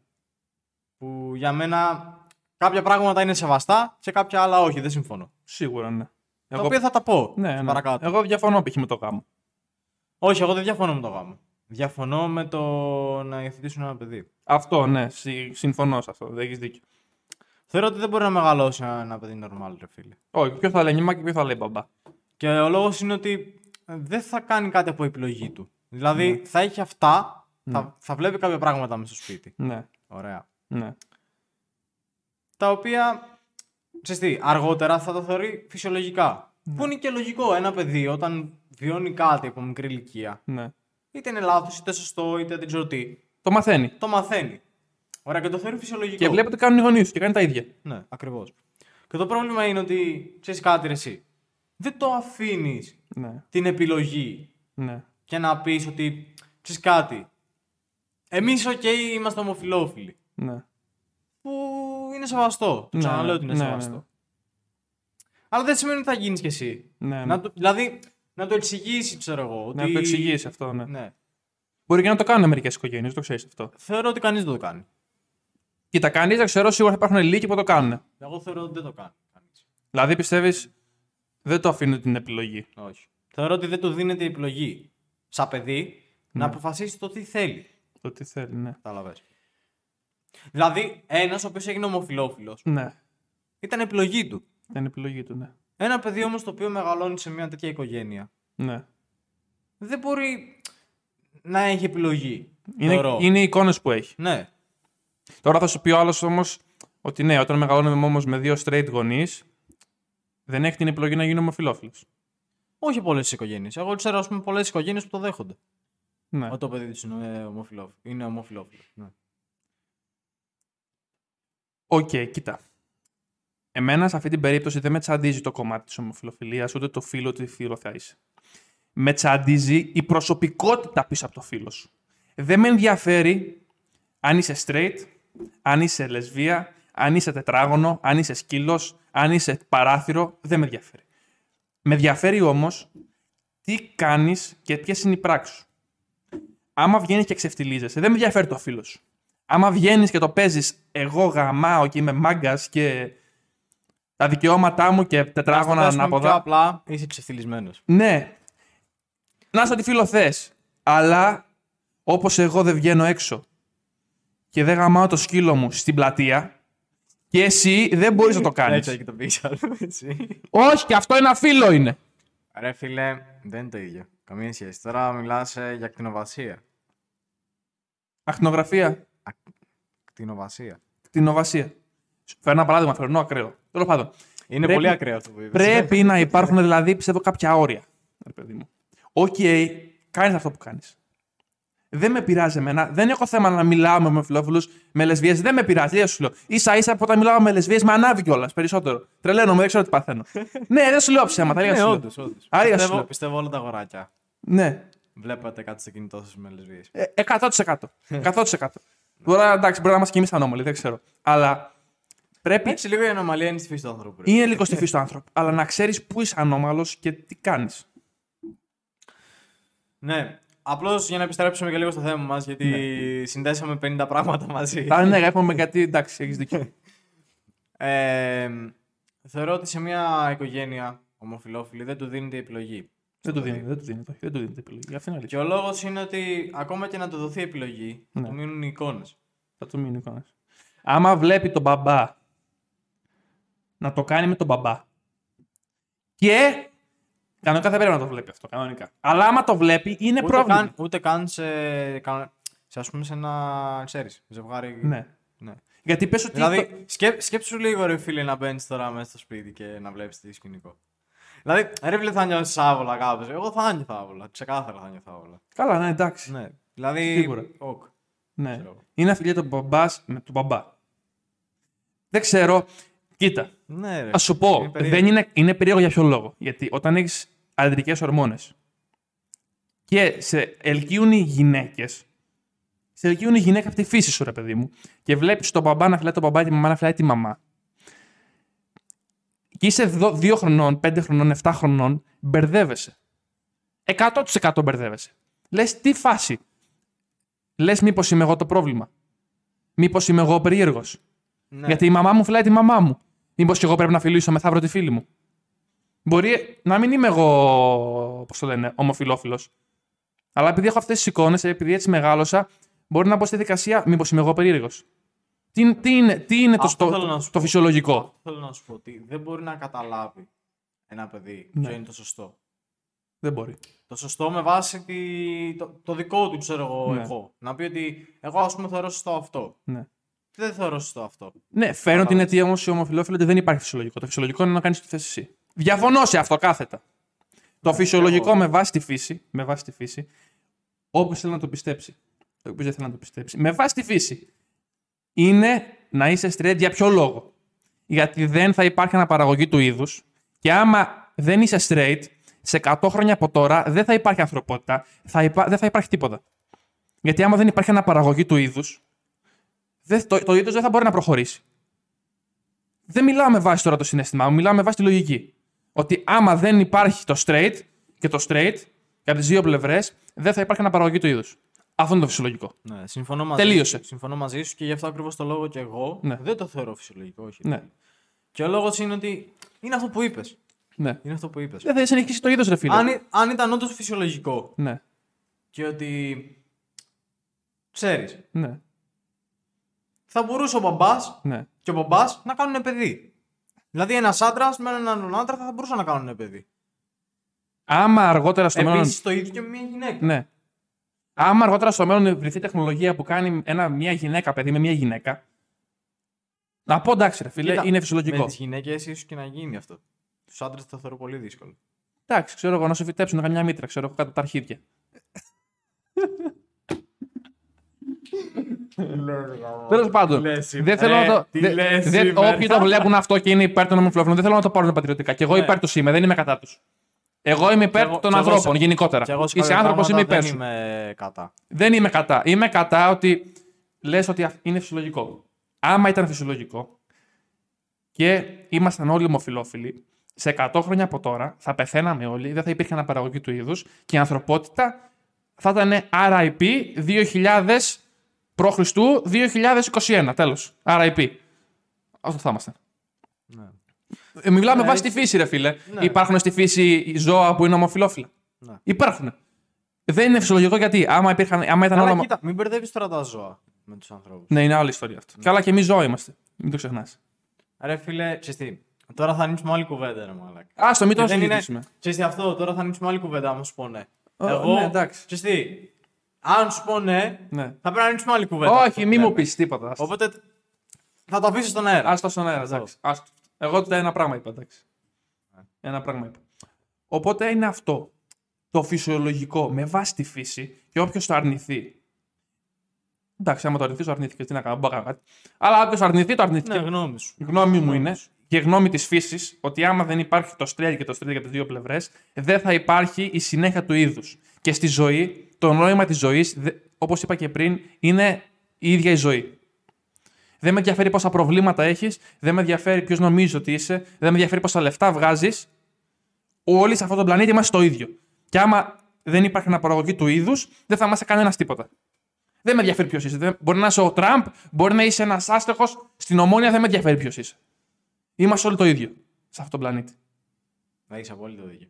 που για μένα κάποια πράγματα είναι σεβαστά και κάποια άλλα όχι, δεν συμφωνώ. Σίγουρα, ναι. Τα οποία θα τα πω ναι, ναι. παρακάτω. Εγώ διαφωνώ π.χ. με το γάμο. Όχι, εγώ δεν διαφωνώ με το γάμο. Διαφωνώ με το να υιοθετήσουν ένα παιδί. Αυτό, ναι, συ- συμφωνώ σε αυτό. Δεν έχεις δίκιο. Θεωρώ ότι δεν μπορεί να μεγαλώσει ένα, ένα παιδί normal, ρε φίλε. Όχι, ποιο θα λέει νήμα και ποιο θα λέει μπαμπά. Και ο λόγος είναι ότι δεν θα κάνει κάτι από επιλογή του. Δηλαδή Ναι. θα έχει αυτά, θα, θα βλέπει κάποια πράγματα μέσα στο σπίτι. Ναι, Ωραία. ναι. Τα οποία, ξέρεις τι, αργότερα θα το θεωρεί φυσιολογικά. Ναι. Που είναι και λογικό ένα παιδί όταν βιώνει κάτι από μικρή ηλικία. ναι. Είτε είναι λάθος, είτε σωστό, είτε δεν ξέρω τι. Το μαθαίνει. Το μαθαίνει. Ωραία, και το θεωρεί φυσιολογικό. Και βλέπει ότι κάνουν οι γονείς του και κάνει τα ίδια. Ναι, ακριβώς. Και το πρόβλημα είναι ότι ξέρεις κάτι, ρε, εσύ. Δεν το αφήνεις Ναι, την επιλογή ναι. και να πεις ότι ξέρεις κάτι. Εμείς, ΟΚ, είμαστε ομοφυλόφιλοι. ναι. Που είναι σεβαστό. Το Ναι, ξαναλέω ότι είναι ναι, ναι, σεβαστό. ναι. Αλλά δεν σημαίνει ότι θα γίνεις κι εσύ. ναι, ναι. Να το, δηλαδή, να το εξηγήσει, ξέρω εγώ. Ότι... Να το εξηγήσει αυτό, ναι. Ναι. Μπορεί και να το κάνουν μερικές οικογένειες, το ξέρεις αυτό. Θεωρώ ότι κανείς δεν το κάνει. Κοίτα, κανεί δεν ξέρω, σίγουρα θα υπάρχουν λίγοι που το κάνουν. Εγώ θεωρώ ότι δεν το κάνει. Κανείς. Δηλαδή πιστεύεις δεν το αφήνουν την επιλογή. Όχι. Θεωρώ ότι δεν του δίνεται η επιλογή σαν παιδί να αποφασίσει το τι θέλει. Το τι θέλει, ναι. Κατάλαβε. Δηλαδή, ένας ο οποίος έγινε ομοφυλόφιλος Ναι, ήταν επιλογή του. δεν είναι επιλογή του, ναι. Ένα παιδί όμως το οποίο μεγαλώνει σε μια τέτοια οικογένεια ναι. δεν μπορεί να έχει επιλογή. Είναι, θεωρώ. είναι οι εικόνες που έχει. Ναι. Τώρα θα σου πει ο άλλος όμως ότι ναι, όταν μεγαλώνουμε όμως με δύο straight γονείς, δεν έχει την επιλογή να γίνει ομοφυλόφιλος. Όχι πολλές οικογένειες. Εγώ ξέρω, ας πούμε, πολλές οικογένειες που το δέχονται. Ναι. Ότι το παιδί του είναι ομοφυλόφιλο. Είναι ομοφυλόφιλο. Ναι. ΟΚ, κοίτα. Εμένα σε αυτή την περίπτωση δεν με τσαντίζει το κομμάτι της ομοφυλοφιλίας ούτε το φύλο του φύλου θα είσαι. Με τσαντίζει η προσωπικότητα πίσω από το φίλο σου. Δεν με ενδιαφέρει αν είσαι straight, αν είσαι λεσβία, αν είσαι τετράγωνο, αν είσαι σκύλος, αν είσαι παράθυρο. Δεν με ενδιαφέρει. Με ενδιαφέρει όμως τι κάνεις και ποιες είναι οι πράξεις σου. Άμα βγαίνεις και ξεφτιλίζεσαι, δεν με ενδιαφέρει το φίλο σου. Άμα βγαίνεις και το παίζεις, εγώ γαμάω και είμαι μάγκας και τα δικαιώματά μου και Να τετράγωνα το θέσουμε ανάποδα. Πιο απλά είσαι ξεφτυλισμένο. Ναι. Να είσαι ό,τι φίλο θε. Αλλά όπως εγώ δεν βγαίνω έξω και δεν γαμάω το σκύλο μου στην πλατεία και εσύ δεν μπορείς να το κάνεις. Έτσι έχει το πεις έτσι. Όχι, και αυτό ένα φίλο είναι. Ρε φίλε, δεν είναι το ίδιο. Καμία σχέση. Τώρα μιλάς για κτηνοβασία. Ακτινογραφία. Κτηνοβασία. Κτηνοβασία. Φέρνω ένα παράδειγμα, φέρνω ακραίο. Τέλος πάντων. Είναι Πρέπει- πολύ ακραίο αυτό που είπες. Πρέπει να υπάρχουν δηλαδή, πιστεύω, κάποια όρια. Ρε παιδί μου. ΟΚ, κάνεις αυτό που κάνεις. Δεν με πειράζει εμένα. Δεν έχω θέμα να μιλάω με ομοφυλόφιλους, με λεσβίες. Δεν με πειράζει. Δεν σου λέω. Ίσα ίσα από όταν μιλάω με λεσβίες με ανάβει κιόλας περισσότερο. Τρελαίνομαι, δεν ξέρω τι παθαίνω. ναι, δεν σου λέω ψέματα. αλήθεια Ναι, σου λέω. όντως, όντως. Σοβαρά σου Πιστεύω, λέω. πιστεύω όλα τα αγοράκια. Ναι. Βλέπατε κάτι στο κινητό σας με λεσβείες. Ε, 100%. 100%. Τώρα εντάξει, μπορεί να είμαστε κι εμεί ανώμαλοι, δεν ξέρω. Αλλά πρέπει. Έτσι, λίγο η ανομαλία είναι στη φύση του ανθρώπου. ρε. Είναι λίγο στη φύση του άνθρωπου. Αλλά να ξέρεις πού είσαι ανώμαλος και τι κάνεις. Ναι. Απλώς για να επιστρέψουμε και λίγο στο θέμα μας, γιατί συνδέσαμε 50 πράγματα μαζί. Α, ναι, έχουμε γιατί εντάξει, έχεις δίκιο. Ε, θεωρώ ότι σε μια οικογένεια ομοφυλόφιλη δεν του δίνεται η επιλογή. Δεν του δίνει, δεν του δίνει, όχι, δεν του δίνει την επιλογή. Αυτή είναι η Και αλήθεια. ο λόγος είναι ότι ακόμα και να του δοθεί επιλογή, θα Ναι. του μείνουν οι εικόνες. Θα του μείνει εικόνα. Άμα βλέπει τον μπαμπά να το κάνει με τον μπαμπά. Και. Κανονικά δεν πρέπει να το βλέπει αυτό, κανονικά. Αλλά άμα το βλέπει, είναι Ούτε πρόβλημα. καν, ούτε καν σε, κα- σε, ας πούμε, σε ένα, ξέρεις, ζευγάρι. Ναι. ναι. Γιατί πες ότι. Δηλαδή, το- σκέ, σκέψου λίγο ρε φίλε να μπαίνεις τώρα μέσα στο σπίτι και να βλέπεις τι σκηνικό. Δηλαδή, ρε φίλε θα νιώσεις άβολα κάπως. Εγώ θα νιώθω άβολα. Ξεκάθαρα θα νιώθω άβολα. Καλά, ναι, εντάξει. Ναι. Δηλαδή, Σίγουρα. ΟΚ. Ναι. Ξέρω. Είναι να φιλιέται ο μπαμπάς με τον μπαμπά. Δεν ξέρω. Κοίτα, Ναι, ρε. Να σου πω, Είναι περίεργο. δεν είναι, είναι περίεργο για ποιο λόγο. Γιατί όταν έχεις αντρικές ορμόνες και σε ελκύουν οι γυναίκες, σε ελκύουν οι γυναίκες από τη φύση σου, ρε παιδί μου, και βλέπεις τον μπαμπά να φιλάει τον μπαμπά και τη μαμά να φιλάει τη μαμά. Και είσαι 2 χρονών, 5 χρονών, 7 χρονών, μπερδεύεσαι. 100% μπερδεύεσαι. Λες τι φάση. Λες μήπως είμαι εγώ το πρόβλημα. Μήπως είμαι εγώ περίεργος. Ναι. Γιατί η μαμά μου φυλάει τη μαμά μου. Μήπως και εγώ πρέπει να φιλήσω μεθαύριο τη φίλη μου. Μπορεί να μην είμαι εγώ, πώς το λένε, ομοφυλόφιλο. Αλλά επειδή έχω αυτές τις εικόνες, επειδή έτσι μεγάλωσα, μπορεί να μπω στη δικασία, μήπως είμαι εγώ περίεργος. Τι, τι είναι, τι είναι το, Αυτό στο- θέλω να σου το πω. φυσιολογικό; Θέλω να σου πω ότι δεν μπορεί να καταλάβει ένα παιδί Ναι. ποιο είναι το σωστό. Δεν μπορεί. Το σωστό με βάση τη... το, το δικό του, ξέρω εγώ, Ναι. εγώ. Να πει ότι εγώ, ας πούμε, θεωρώ σωστό αυτό. Ναι. Δεν θεωρώ σωστό αυτό. Ναι, φέρνω την αιτία όμως οι ομοφυλόφιλοι ότι δεν υπάρχει φυσιολογικό. Το φυσιολογικό είναι να κάνεις τη θέση εσύ. Διαφωνώ σε αυτό κάθετα. Το φυσιολογικό εγώ. με βάση τη φύση, με βάση τη φύση, όποιος θέλει να το πιστέψει, όποιος δεν θέλει να το πιστέψει, με βάση τη φύση, είναι να είσαι straight για ποιο λόγο. Γιατί δεν θα υπάρχει αναπαραγωγή του είδους και άμα δεν είσαι straight, σε 100 χρόνια από τώρα δεν θα υπάρχει ανθρωπότητα, θα υπά... δεν θα υπάρχει τίποτα. Γιατί άμα δεν υπάρχει αναπαραγωγή του είδους, δεν, το, το είδος δεν θα μπορεί να προχωρήσει. Δεν μιλάω με βάση τώρα το συνέστημά μου, μιλάω με βάση τη λογική. Ότι άμα δεν υπάρχει το straight και το straight, και από τις δύο πλευρές, δεν θα υπάρχει αναπαραγωγή του είδους. Αυτό είναι το φυσιολογικό. Ναι, συμφωνώ μαζί Τελείωσε. Σου, συμφωνώ μαζί σου και γι' αυτό ακριβώς το λόγο και εγώ Ναι. δεν το θεωρώ φυσιολογικό. Όχι. Ναι. Και ο λόγος είναι ότι είναι αυτό που είπες. ναι. Είναι αυτό που είπες. Δεν θα συνεχίσει το είδος, ρε φίλε. Αν, ή- αν ήταν όντως φυσιολογικό Ναι. και ότι. ξέρεις, Ναι. Θα μπορούσε ο μπαμπάς Ναι. και ο μπαμπάς να κάνουν παιδί. Δηλαδή, ένας άντρας με έναν άντρα θα μπορούσαν να κάνουν παιδί. Άμα αργότερα στο μέλλον. Επίσης το ίδιο και με μια γυναίκα. Ναι. Άμα αργότερα στο μέλλον βρεθεί τεχνολογία που κάνει ένα, μια γυναίκα παιδί με μια γυναίκα. Να πω εντάξει, ρε φίλε, Κοίτα, είναι φυσιολογικό. Με τις γυναίκες ίσως και να γίνει αυτό. Τους άντρες το θεωρώ πολύ δύσκολο. Εντάξει, ξέρω εγώ, να σε φυτέψουν καμιά μήτρα, ξέρω εγώ, κάτω από τα αρχίδια. Τέλος πάντων, λες, δεν ρε, θέλω να το. τι δε- λες δεν- σήμερα. όποιοι το βλέπουν αυτό και είναι υπέρ των ομοφυλόφιλων, δεν θέλω να το πάρουν πατριωτικά. Και εγώ Ναι. υπέρ τους είμαι, δεν είμαι κατά τους. Εγώ είμαι υπέρ εγώ- των κι εγώ ανθρώπων σε- γενικότερα. Και εγώ σε Είσαι κάποια άνθρωπος, είμαι πράγματα υπέρ δεν σου. είμαι κατά. Δεν είμαι κατά. Είμαι κατά ότι λες ότι αυ- είναι φυσιολογικό. Άμα ήταν φυσιολογικό και ήμασταν όλοι ομοφυλόφιλοι, σε 100 χρόνια από τώρα θα πεθαίναμε όλοι, δεν θα υπήρχε αναπαραγωγή του είδους και η ανθρωπότητα θα ήταν RIP 2000 π.Χ. 2021. Τέλος. RIP. Αυτό θα ήμασταν. Ναι. Ε, Μιλάμε Ναι, βάσει τη έτσι. φύση, ρε φίλε. Ναι. Υπάρχουν στη φύση ζώα που είναι ομοφυλόφιλα. Ναι. Υπάρχουν. Δεν είναι φυσιολογικό γιατί άμα, υπήρχαν, άμα ήταν Αλλά όλα. κοίτα, μην μπερδεύεις τώρα τα ζώα με τους ανθρώπους. Ναι, είναι άλλη ιστορία αυτό. Καλά και εμείς ζώα είμαστε. Μην το ξεχνάς. Ρε φίλε, ξέρεις τι, τώρα θα ανοίξουμε άλλη κουβέντα, ρε μαλάκα. Άστο, μην το Και δεν είναι- συζητήσουμε. Ξέρεις τι αυτό, τώρα θα ανοίξουμε άλλη κουβέντα, άμα σου πω ναι. Ω, Εγώ, ναι, εντάξει. ξέρεις τι, αν σου πω ναι, Ναι. θα πρέπει να ανοίξουμε άλλη κουβέντα. Όχι, μη μου Ναι. πεις τίποτα. Άστο. Οπότε θα το αφήσεις στον αέρα. Άστο στον αέρα, Αυτό. εντάξει. Άστο. Εγώ τότε ένα πράγμα είπα, εντάξει. Ένα πράγμα είπα. Οπότε είναι αυτό. Το φυσιολογικό με βάση τη φύση και όποιος το αρνηθεί. Εντάξει, άμα το αρνηθείς, το αρνήθηκε. Τι να κάνω, μπορώ να κάνω κάτι. Αλλά όποιος αρνηθεί, το αρνήθηκε. Ναι, γνώμη σου. Η γνώμη μου Γνώμη είναι σου. και γνώμη της φύσης ότι άμα δεν υπάρχει το straight και το straight για τις δύο πλευρές, δεν θα υπάρχει η συνέχεια του είδους. Και στη ζωή, το νόημα της ζωής, όπως είπα και πριν, είναι η ίδια η ζωή. Δεν με ενδιαφέρει πόσα προβλήματα έχεις, δεν με ενδιαφέρει ποιος νομίζεις ότι είσαι, δεν με ενδιαφέρει πόσα λεφτά βγάζεις. Όλοι σε αυτόν τον πλανήτη είμαστε το ίδιο. Και άμα δεν υπάρχει αναπαραγωγή του είδους, δεν θα είμαστε κανένας τίποτα. Δεν με ενδιαφέρει ποιος είσαι. Δεν- Μπορεί να είσαι ο Τραμπ, μπορεί να είσαι ένας άστεχο στην ομόνια, δεν με ενδιαφέρει ποιος είσαι. Είμαστε όλοι το ίδιο σε αυτόν τον πλανήτη. Έχεις απόλυτο δίκιο.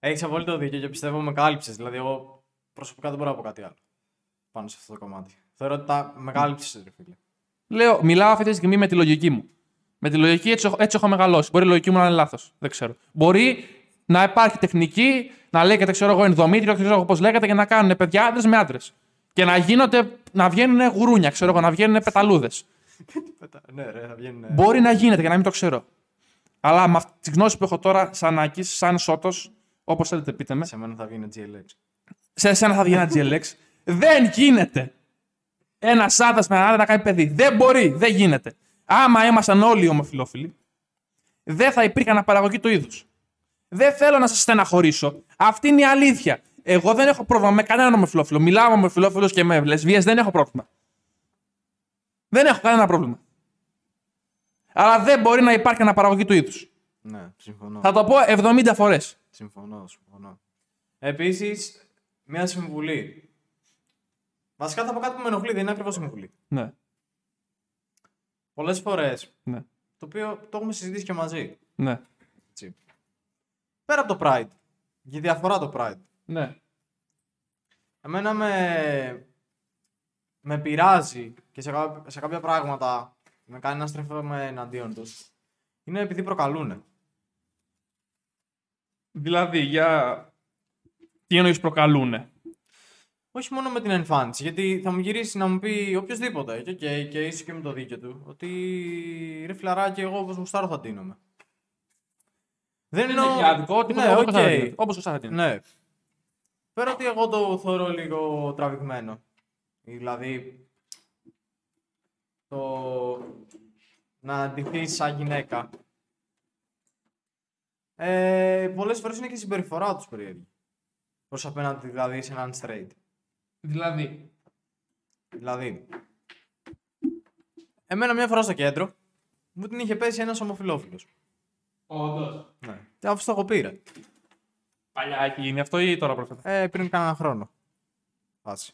Έχεις απόλυτο δίκιο και πιστεύω με κάλυψες. Δηλαδή, εγώ προσωπικά δεν μπορώ να πω κάτι άλλο πάνω σε αυτό το κομμάτι. Θεωρώ ότι τα με κάλυψε, ρε φίλε. Λέω, μιλάω αυτή τη στιγμή με τη λογική μου. Με τη λογική έτσι, έχω- έτσι έχω μεγαλώσει. Μπορεί η λογική μου να είναι λάθος. Δεν ξέρω. Μπορεί να υπάρχει τεχνική, να λέγεται, ξέρω εγώ, ενδομήτριο, ξέρω εγώ πώς λέγεται, και να κάνουν παιδιά άντρες με άντρες. Και να γίνονται, να βγαίνουν γουρούνια, ξέρω εγώ, να βγαίνουν πεταλούδες. ναι, ρε, θα βγαίνουν. Μπορεί να γίνεται και να μην το ξέρω. Αλλά με αυτή τη γνώση που έχω τώρα, σαν Άκης, σαν Σότο, όπως θέλετε πείτε με, Σε μένα θα βγει GLX. Σε εσένα θα βγει ένα GLX. δεν γίνεται. Ένα άντρα με έναν άντρα να κάνει παιδί. Δεν μπορεί, δεν γίνεται. Άμα ήμασταν όλοι ομοφυλόφιλοι, δεν θα υπήρχε αναπαραγωγή του είδους. Δεν θέλω να σας στεναχωρήσω. Αυτή είναι η αλήθεια. Εγώ δεν έχω πρόβλημα με κανέναν ομοφυλόφιλο. Μιλάω με ομοφυλόφιλου και με λεσβείε, δεν έχω πρόβλημα. Δεν έχω κανένα πρόβλημα. Αλλά δεν μπορεί να υπάρχει αναπαραγωγή του είδους. Ναι, συμφωνώ. Θα το πω 70 φορές. Συμφωνώ, συμφωνώ. Επίσης, μια συμβουλή. Βασικά θα πω κάτι που με ενοχλεί, δεν είναι ακριβώς συμβουλή. Ναι, Πολλές φορές, ναι, το οποίο το έχουμε συζητήσει και μαζί. ναι. Έτσι. Πέρα από το Pride. Για διαφορά το Pride. ναι. Εμένα με. με πειράζει και σε, κά- σε κάποια πράγματα με κάνει να στρέφομαι εναντίον τους, είναι επειδή προκαλούν. Δηλαδή, για. Τι εννοείς προκαλούνε; Όχι μόνο με την εμφάνιση, γιατί θα μου γυρίσει να μου πει οποιοσδήποτε, και, και, και είσαι και με το δίκιο του, ότι ρε φιλαράκι, εγώ όπως γουστάρω θα ντύνομαι. Δεν Είναι εννοώ... και άδικο, ναι, ΟΚ. Όπως ο είναι. Ναι. Πέρα ότι εγώ το θεωρώ λίγο τραβηγμένο. Δηλαδή, το να ντυθείς σαν γυναίκα. Ε, πολλές φορές είναι και η συμπεριφορά τους περίεργη. Προς απέναντι δηλαδή σε έναν straight; Δηλαδή. Δηλαδή, εμένα μια φορά στο κέντρο μου την είχε πέσει ένας ομοφιλόφιλος. Όντως. Ναι. Και αφού το έχω πει, ρε. Παλιά έχει γίνει αυτό ή τώρα πρόσφατα. Ε, πριν κανένα χρόνο. Φάση.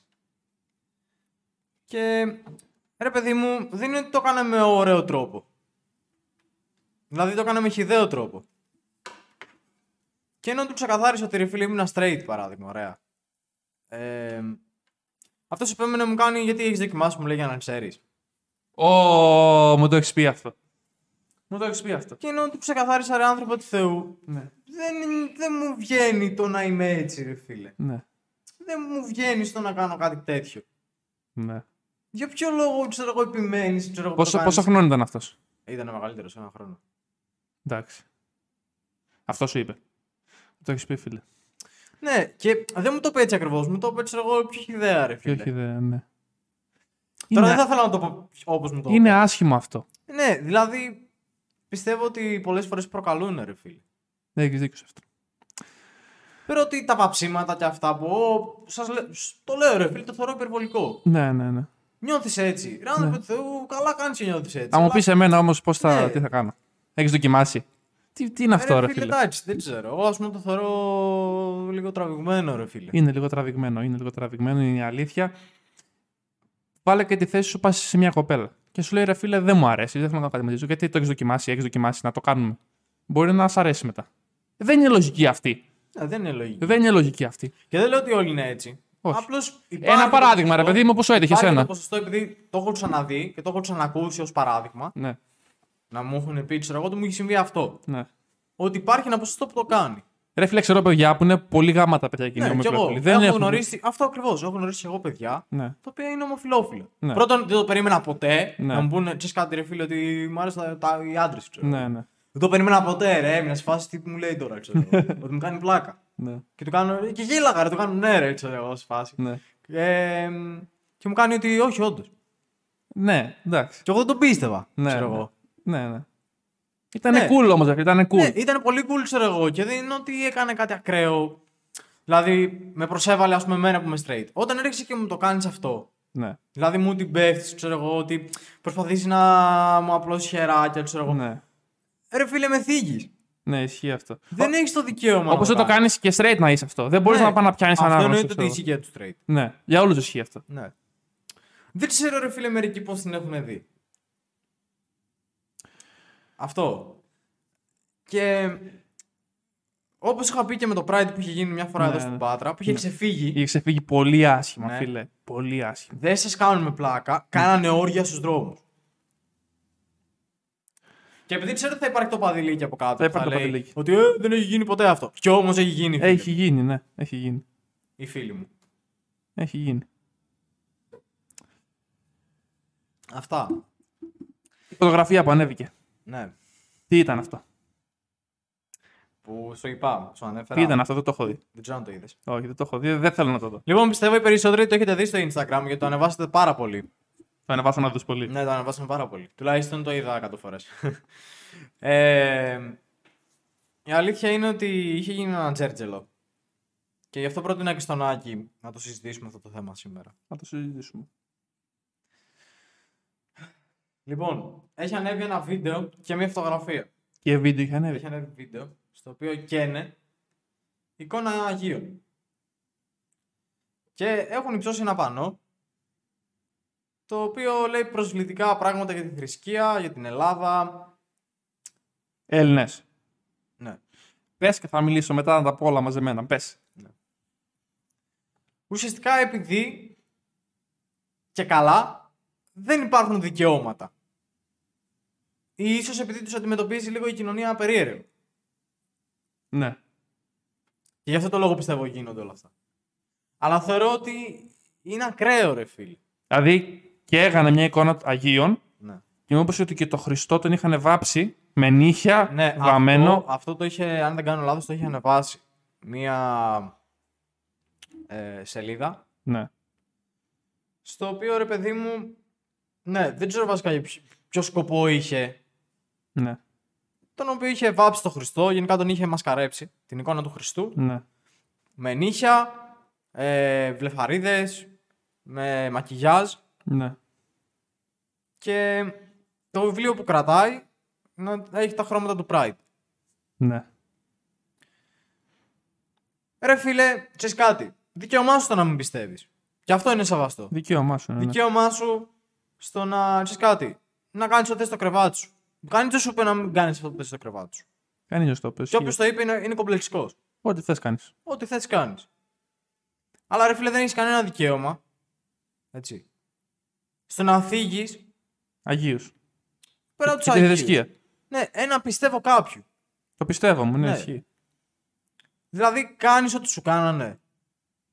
Και ρε παιδί μου, δεν είναι ότι το έκανε με ωραίο τρόπο. Δηλαδή το έκανε με χιδαίο τρόπο. Και ενώ του ξεκαθάρισε ότι ρε φίλε ήμουν straight παράδειγμα, ωραία. Ε, αυτός επέμενε να μου κάνει γιατί έχεις δοκιμάσει, μου λέει για να ξέρεις. Ω, μου το έχεις πει αυτό. Μου το έχεις πει αυτό. Και ενώ του ξεκαθάρισα ρε άνθρωπο του Θεού, Ναι. δεν, δεν μου βγαίνει το να είμαι έτσι, ρε φίλε. Ναι. Δεν μου βγαίνει στο να κάνω κάτι τέτοιο. ναι. Για ποιο λόγο, ξέρω εγώ, επιμένεις, ξέρω εγώ. Πόσο, πόσο χρόνο ήταν αυτός; Ήταν μεγαλύτερος ένα χρόνο. Εντάξει. Αυτός σου είπε. Μου το έχεις πει, φίλε. Ναι, και δεν μου το είπε έτσι ακριβώς. Μου το είπε, ξέρω εγώ, πιο χιδέα, ρε Και φίλε. όχι, δε, ναι. Τώρα είναι, δεν θα ήθελα να το πω όπως μου το είναι είπε. άσχημο αυτό. Ναι, δηλαδή πιστεύω ότι πολλές φορές προκαλούν, ρε φίλε. Δεν έχεις δίκιο σε αυτό. Πέρα ότι τα παψίματα και αυτά που. Ω, σας λέ... σ- το λέω, ρε φίλε, το θεωρώ υπερβολικό. Ναι, ναι, ναι. Νιώθεις έτσι. Ρε άνθρωπο του Θεού, καλά κάνεις και νιώθεις έτσι. Θα μου Αλλά- πεις εμένα όμως πώς θα, Ναι. τι θα κάνω. Έχεις δοκιμάσει; Τι, τι είναι Ε, αυτό, ρε φίλε. φίλε; Εντάξει, δεν ξέρω. Εγώ ας πούμε το θεωρώ λίγο τραβηγμένο, ρε φίλε. Είναι λίγο τραβηγμένο. Είναι λίγο τραβηγμένο, είναι η αλήθεια. Βάλε και τη θέση σου, πας σε μια κοπέλα. Και σου λέει ρε φίλε, δεν μου αρέσει, δεν θέλω να κάνω κάτι μαζί σου. Γιατί το έχεις δοκιμάσει, έχεις δοκιμάσει να το κάνουμε. Μπορεί να σ' αρέσει μετά. Δεν είναι λογική αυτή. Ε, δεν είναι λογική. Δεν είναι λογική αυτή. Και δεν λέω ότι όλοι είναι έτσι. Όχι. Απλώς υπάρχει Ένα το παράδειγμα, ρε ποσοστό- παιδί μου, πώ έτυχε υπάρχει ένα. Το ποσοστό επειδή το έχω ξαναδεί και το έχω ξανακούσει ως παράδειγμα. Ναι, Να μου έχουν πει, ξέρω εγώ, ότι μου έχει συμβεί αυτό. ναι. Ότι υπάρχει ένα ποσοστό που το κάνει. Ρε φίλε, ξέρω παιδιά που είναι πολύ γάμα τα παιδιά εκείνη Ναι, και εγώ. ομοφυλόφιλοι. έχω έχουν- γνωρίσει, αυτό ακριβώς. Έχω γνωρίσει και εγώ παιδιά Ναι. τα οποία είναι ομοφυλόφιλα. Ναι. Πρώτον, δεν το περίμενα ποτέ Ναι. να μου πούνε, ξέρεις κάτι, ρε φίλε, ότι μου άρεσαν τα, τα, οι άντρες, ξέρω. Ναι, ναι. Δεν το περίμενα ποτέ, ρε. Έμεινα σε φάση τι μου λέει τώρα, ξέρω. εγώ. ότι μου κάνει πλάκα. ναι. Και του κάνω. Και γέλαγα, ρε, του κάνω ναι, ρε, ξέρω εγώ, σε φάση. ναι. Ε, και μου κάνει ότι όχι, όντως. Ναι, εντάξει. Και εγώ δεν τον πίστευα. Ναι, ξέρω ναι. εγώ. Ναι, ναι. Ήταν Ναι. cool όμως, ήταν cool. Ναι, ήταν πολύ cool, ξέρω εγώ. Και δεν είναι ότι έκανε κάτι ακραίο. Δηλαδή, με προσέβαλε, ας πούμε, εμένα που είμαι straight. Όταν έρχεσαι και μου το κάνεις αυτό, Ναι, δηλαδή μου την πέφτεις, ξέρω εγώ, ότι προσπαθείς να μου απλώσεις χεράκια, ξέρω εγώ. ναι. Ρε φίλε, με θίγεις. Ναι, ισχύει αυτό. Δεν έχεις το δικαίωμα. Όπως να δεν το κάνεις. κάνεις και straight να είσαι αυτό. Δεν μπορείς Ναι. να πάει να πιάνεις έναν Αυτό άγνωστο. εννοείται ότι ξέρω. ισχύει για τους straight. Ναι, για όλους ισχύει αυτό. Ναι. Δεν ξέρω, ρε φίλε, μερικοί πώς την έχουν δει. Αυτό. Και όπως είχα πει και με το Pride που είχε γίνει μια φορά Ναι, εδώ ναι. στην Πάτρα, που είχε ξεφύγει, Είχε ξεφύγει πολύ άσχημα, Ναι. φίλε. Πολύ άσχημα. δεν σας κάνουν πλάκα, κάνανε όρια στους δρόμους. Και επειδή ξέρω ότι θα υπάρχει το παδιλίκι από κάτω, Θα που θα υπάρχει το λέει παδιλίκι. ότι ε, δεν έχει γίνει ποτέ αυτό. Κι όμως έχει γίνει, φίλε. Έχει γίνει, ναι. Έχει γίνει. Οι φίλοι μου. Έχει γίνει. Αυτά. Η φωτογραφία που ανέβηκε. Ναι. Τι ήταν αυτό; Που σου είπα, σου ανέφερα. Τι ήταν αυτό, δεν το έχω δει. Δεν ξέρω αν το είδες. Όχι, δεν το έχω δει. Δεν θέλω να το δω. Λοιπόν, πιστεύω οι περισσότεροι το έχετε δει στο Instagram γιατί το ανεβάσατε πάρα πολύ. Θα ανεβάσω να δεις πολύ. Ναι, το ανεβάσαμε πάρα πολύ. Τουλάχιστον το είδα 100 φορές. ε, η αλήθεια είναι ότι είχε γίνει ένα τζέρτζελο. Και γι' αυτό πρότεινα και στον Άκη να το συζητήσουμε αυτό το θέμα σήμερα. Να το συζητήσουμε. Λοιπόν, έχει ανέβει ένα βίντεο και μια φωτογραφία. Και βίντεο είχε ανέβει. Έχει ανέβει βίντεο στο οποίο καίνε εικόνα Αγίων. Και έχουν υψώσει ένα πανό το οποίο λέει προσβλητικά πράγματα για τη θρησκεία, για την Ελλάδα. Έλληνες. Ναι. Πες και θα μιλήσω μετά να τα πω όλα μαζεμένα. Πες. Ουσιαστικά επειδή και καλά, δεν υπάρχουν δικαιώματα. Ή ίσως επειδή τους αντιμετωπίζει λίγο η κοινωνία περίεργο. Ναι. Και γι' αυτό το λόγο πιστεύω γίνονται όλα αυτά. Αλλά θεωρώ ότι είναι ακραίο, ρε φίλε. Δηλαδή και έγανε μια εικόνα Αγίων Ναι. και μου είπες ότι και το Χριστό τον είχαν βάψει με νύχια Ναι, βαμμένο. Αυτό, αυτό το είχε, αν δεν κάνω λάθος, το είχε ανεβάσει μία ε, σελίδα, Ναι. στο οποίο, ρε παιδί μου, ναι, δεν ξέρω βασικά για ποιο, ποιο σκοπό είχε, Ναι. τον οποίο είχε βάψει το Χριστό, γενικά τον είχε μασκαρέψει, την εικόνα του Χριστού, Ναι. με νύχια, ε, βλεφαρίδες, με μακιγιάζ Ναι. και το βιβλίο που κρατάει να έχει τα χρώματα του Pride. Ναι. Ρε φίλε, ξέρεις κάτι; Δικαίωμά σου το να μην πιστεύεις. Και αυτό είναι σεβαστό. Δικαίωμά σου. Ναι. Δικαίωμά σου στο να ξέρεις κάτι; Να κάνεις ό,τι θες στο κρεβάτι σου. Κάνει τι σου είπε να μην κάνεις αυτό που θε στο κρεβάτι σου. Κανεί το πες. Και όποιος το είπε είναι, είναι κομπλεξικός. Ό,τι θες κάνεις. Ό,τι θες κάνεις. Αλλά ρε φίλε, δεν έχεις κανένα δικαίωμα. Έτσι. Στο να θίγεις Αγίους. πέρα Και τους τη Αγίους. θρησκεία. Ναι, ένα πιστεύω κάποιου. Το πιστεύω μου, ναι, Ναι. ισχύει. Δηλαδή, κάνεις ό,τι σου κάνανε.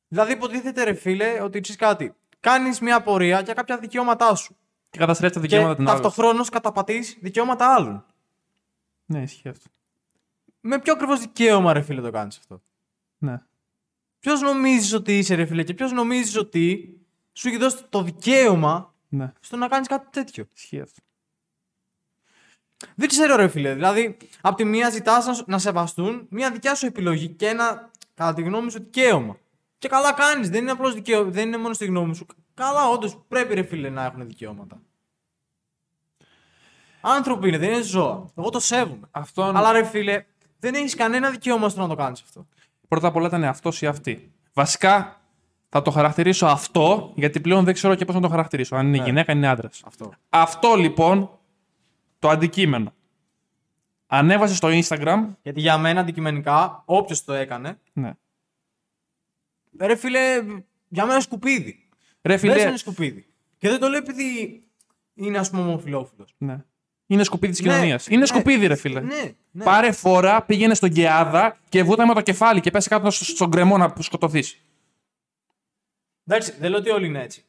Δηλαδή, υποτίθεται ρε φίλε ότι ξέρεις κάτι. Κάνεις μια πορεία για κάποια δικαιώματά σου. Και καταστρέφει τα δικαιώματα και των άλλων. ταυτοχρόνως καταπατείς δικαιώματα άλλων. Ναι, ισχύει αυτό. Με ποιο ακριβώς δικαίωμα, ρε φίλε, το κάνεις αυτό; Ναι. Ποιος νομίζεις ότι είσαι, ρε φίλε, και ποιος νομίζεις ότι σου έχει δώσει το δικαίωμα Ναι, στο να κάνεις κάτι τέτοιο; ισχύει αυτό. Δεν ξέρω, ρε φίλε. Δηλαδή, από τη μία ζητάς να, να σεβαστούν μια δικιά σου επιλογή και ένα, κατά τη γνώμη σου, δικαίωμα. Και καλά κάνεις. Δεν είναι απλώς δικαίωμα. Δεν είναι μόνο στη γνώμη σου. Καλά, όντως πρέπει, ρε φίλε, να έχουν δικαιώματα. Άνθρωποι είναι, δεν είναι ζώα. Εγώ το σέβομαι. Αυτόν... Αλλά ρε φίλε, δεν έχεις κανένα δικαίωμα στο να το κάνεις αυτό. Πρώτα απ' όλα ήταν αυτός ή αυτή. Βασικά θα το χαρακτηρίσω αυτό, γιατί πλέον δεν ξέρω και πώς να το χαρακτηρίσω. Αν είναι Ναι. γυναίκα, αν είναι άντρας. Αυτό. Αυτό λοιπόν το αντικείμενο. Ανέβασε στο Instagram. Γιατί για μένα αντικειμενικά, όποιος το έκανε, Ναι. ρε φίλε, για μένα είναι σκουπίδι. Ρε Φίλε... φίλε. είναι σκουπίδι. Και δεν το λέω επειδή είναι, ας πούμε, ομοφυλόφιλος. Ναι. Είναι σκουπίδι της Ναι, κοινωνίας. Είναι ναι, σκουπίδι, ρε φίλε. Ναι, ναι. Πάρε φορά, πήγαινε στον Κεάδα και βούτα με το κεφάλι και πέσει κάτω στο- στον κρεμό να σκοτωθείς. Εντάξει, δεν λέω ότι όλοι είναι έτσι.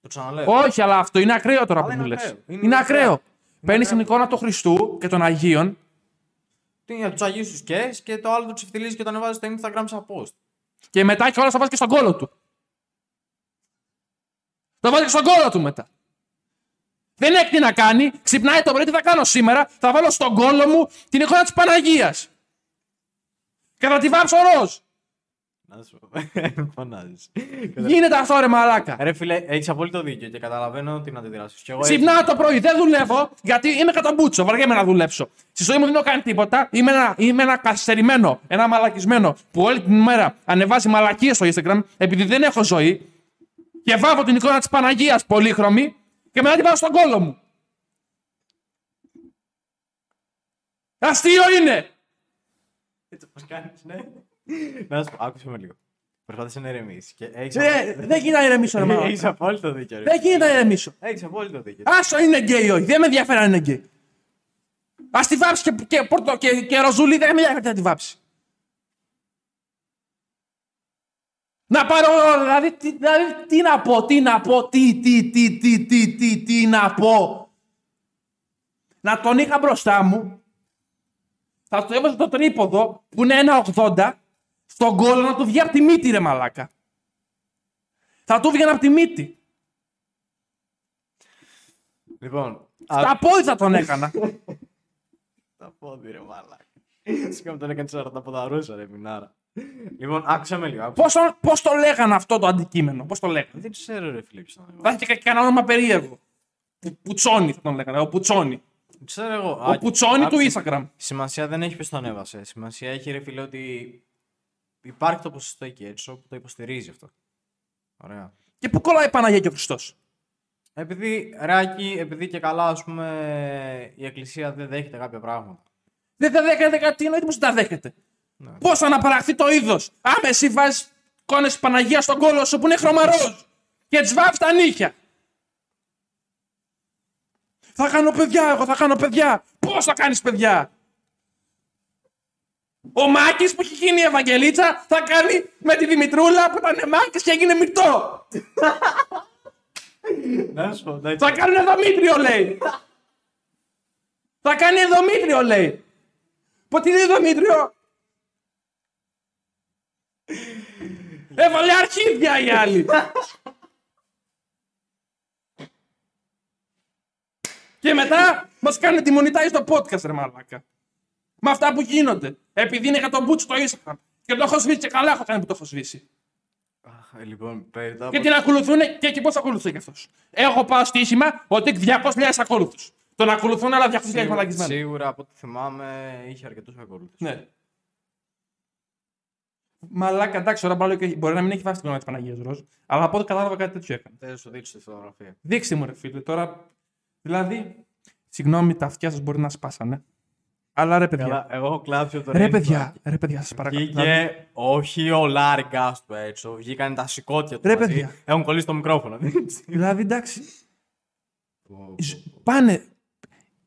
Το ξαναλέω. Όχι, αλλά αυτό είναι ακραίο τώρα Αλλά που είναι μου λες. ακραίο. Είναι Είναι ακραίο. ακραίο. Παίρνεις ακραίο. την εικόνα του Χριστού και των Αγίων Τι είναι, τους Αγίους τους και και το άλλο του ξεφτιλίζει και το ανεβάζεις στο Instagram σαν post. και μετά και όλα θα βάζεις και στον κόλο του. Θα βάζει και στον κόλο του μετά. Δεν έχει τι να κάνει. Ξυπνάει το πρωί, τι θα κάνω σήμερα; Θα βάλω στον κόλο μου την εικόνα της Παναγίας. Και θα τη βάψω ροζ. Να σου πω. Φωνάζεις. Γίνεται αυτό ρε μαλάκα. Ρε φίλε, έχεις απόλυτο δίκιο και καταλαβαίνω την αντιδράση σου. Και εγώ έτσι- Ξυπνάω το πρωί, δεν δουλεύω γιατί είμαι καταμπούτσο. Βαριέμαι να δουλέψω. Στη ζωή μου δεν έχω κάνει τίποτα. Είμαι ένα, είμαι ένα καθυστερημένο, ένα μαλακισμένο που όλη την ημέρα ανεβάζει μαλακίες στο Instagram επειδή δεν έχω ζωή και βάφω την εικόνα της Παναγίας πολύχρωμη και μετά τη βάζω στον κώλο μου. Αστείο είναι! Έτσι όπως κάνεις, ναι. Να σου πω, άκουσέ με λίγο. Προσπάθησε να ηρεμήσεις. Και έχεις, Ε, δεν γίνεται να ηρεμήσω, ρε μαλάκα. έχεις απόλυτο δίκιο. Ρε. Δεν γίνεται να ηρεμήσω. Έχεις απόλυτο δίκιο. Άσ' το είναι γκέι ή όχι. Δεν με ενδιαφέρει αν είναι γκέι. Ας τη βάψει και, και, πορτο, και, και ροζούλη, δεν με ενδιαφέρει να τη βάψει. Να πάρω, δηλαδή, τι, δηλαδή, τι να πω, τι να πω, τι, τι, τι, τι, τι, τι, τι να πω. Να τον είχα μπροστά μου, θα του έβαζα το τρίποδο που είναι ένα 80 στον κόλλο να του βγει από τη μύτη ρε μαλάκα. Θα του βγει από τη μύτη. Λοιπόν, Τα πόδι θα τον έκανα. Τα πόδι ρε μάλακα. Σκάμε τον έκανε 40 ποδαρούσα ρε μινάρα. Λοιπόν, άκουσα με λίγο. άκουσα. Πώς, το- πώς το λέγανε αυτό το αντικείμενο, πώς το λέγανε; Δεν ξέρω ρε φίλε ποιος ήταν. Θα είχε και κανένα όνομα περίεργο. Που, πουτσόνι θα τον λέγανε, ο Πουτσόνι. Ξέρω εγώ. Ο Πουτσόνι του Instagram. Σημασία δεν έχει ποιος τον έβασε. Σημασία έχει ρε φίλε ότι υπάρχει το ποσοστό εκεί έξω που το υποστηρίζει αυτό. Ωραία. Και που κολλάει η Παναγία και ο Χριστός; Επειδή, ράκι, επειδή και καλά, ας πούμε, η Εκκλησία δεν δέχεται κάποια πράγματα. Δεν τα δέχεται κάτι, τι εννοείται πως δεν τα δέχεται. Ναι. Πώς θα αναπαραχθεί το είδος; Άμα εσύ βάζεις κόνες της Παναγίας στον κόλο σου που είναι χρωμαρός και τις βάφεις τα νύχια. Θα κάνω παιδιά, εγώ θα κάνω παιδιά. Πώς θα κάνεις παιδιά; Ο Μάκης που έχει γίνει η Ευαγγελίτσα θα κάνει με τη Δημητρούλα που ήταν Μάκης και έγινε μυρτό. Να σου πω, εντάξει. Θα κάνουν Δομήτριο, λέει. θα κάνει Δομήτριο, λέει. Πότε είναι Δομήτριο; Έβαλε αρχίδια οι άλλοι. και μετά μας κάνουν τη monetize στο podcast, ρε μαλάκα. Με αυτά που γίνονται. Επειδή είναι για τον Μπούτσο στο Instagram. Και το έχω σβήσει και καλά έχω κάνει που το έχω σβήσει. Αχ, Λοιπόν, περιτά Και την ακολουθούν και εκεί πώς ακολουθεί κι αυτός. Έχω πάω στοίχημα ότι 200.000 ακόλουθους. Τον ακολουθούν άλλα 200.000 Σίγουρα, μαλακισμένοι. σίγουρα από ό,τι θυμάμαι είχε αρκετούς ακόλουθους. Ναι. Μαλάκα, εντάξει, τώρα πάλι και μπορεί να μην έχει βάσει την κονά της Παναγίας Ροζ, αλλά από ό,τι κατάλαβα κάτι τέτοιο έκανε. Δεν σου δείξω τη φωτογραφία. Δείξτε μου, ρε φίλε, τώρα. Δηλαδή, συγγνώμη, τα αυτιά σας μπορεί να σπάσανε. Αλλά ρε παιδιά. Καλά, εγώ έχω κλάψει από το Ρε Rainbow. παιδιά, ρε παιδιά, σας παρακαλώ. Βγήκε Δηλαδή, όχι ο Λάρη του έξω, βγήκαν τα σηκώτια του. Ρε, μαζί. παιδιά. Έχουν κολλήσει το μικρόφωνο. δηλαδή, εντάξει. Ζ- Πάνε.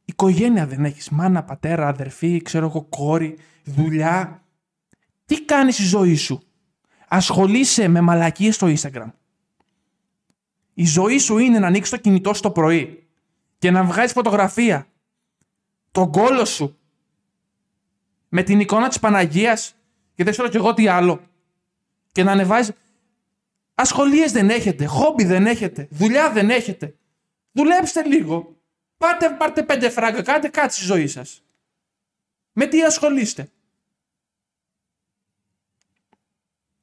Οικογένεια δεν έχεις. Μάνα, πατέρα, αδερφή, ξέρω εγώ, κόρη, δουλειά. Τι κάνεις στη ζωή σου; Ασχολείσαι με μαλακίες στο Instagram. Η ζωή σου είναι να ανοίξεις το κινητό σου το πρωί και να βγάλει φωτογραφία. Τον κόλο σου. Με την εικόνα της Παναγίας και δεν ξέρω κι εγώ τι άλλο. Και να ανεβάζεις. Ασχολίες δεν έχετε, χόμπι δεν έχετε, δουλειά δεν έχετε. Δουλέψτε λίγο. Πάτε, πάρτε πέντε φράγκα, κάντε κάτι στη ζωή σας. Με τι ασχολείστε;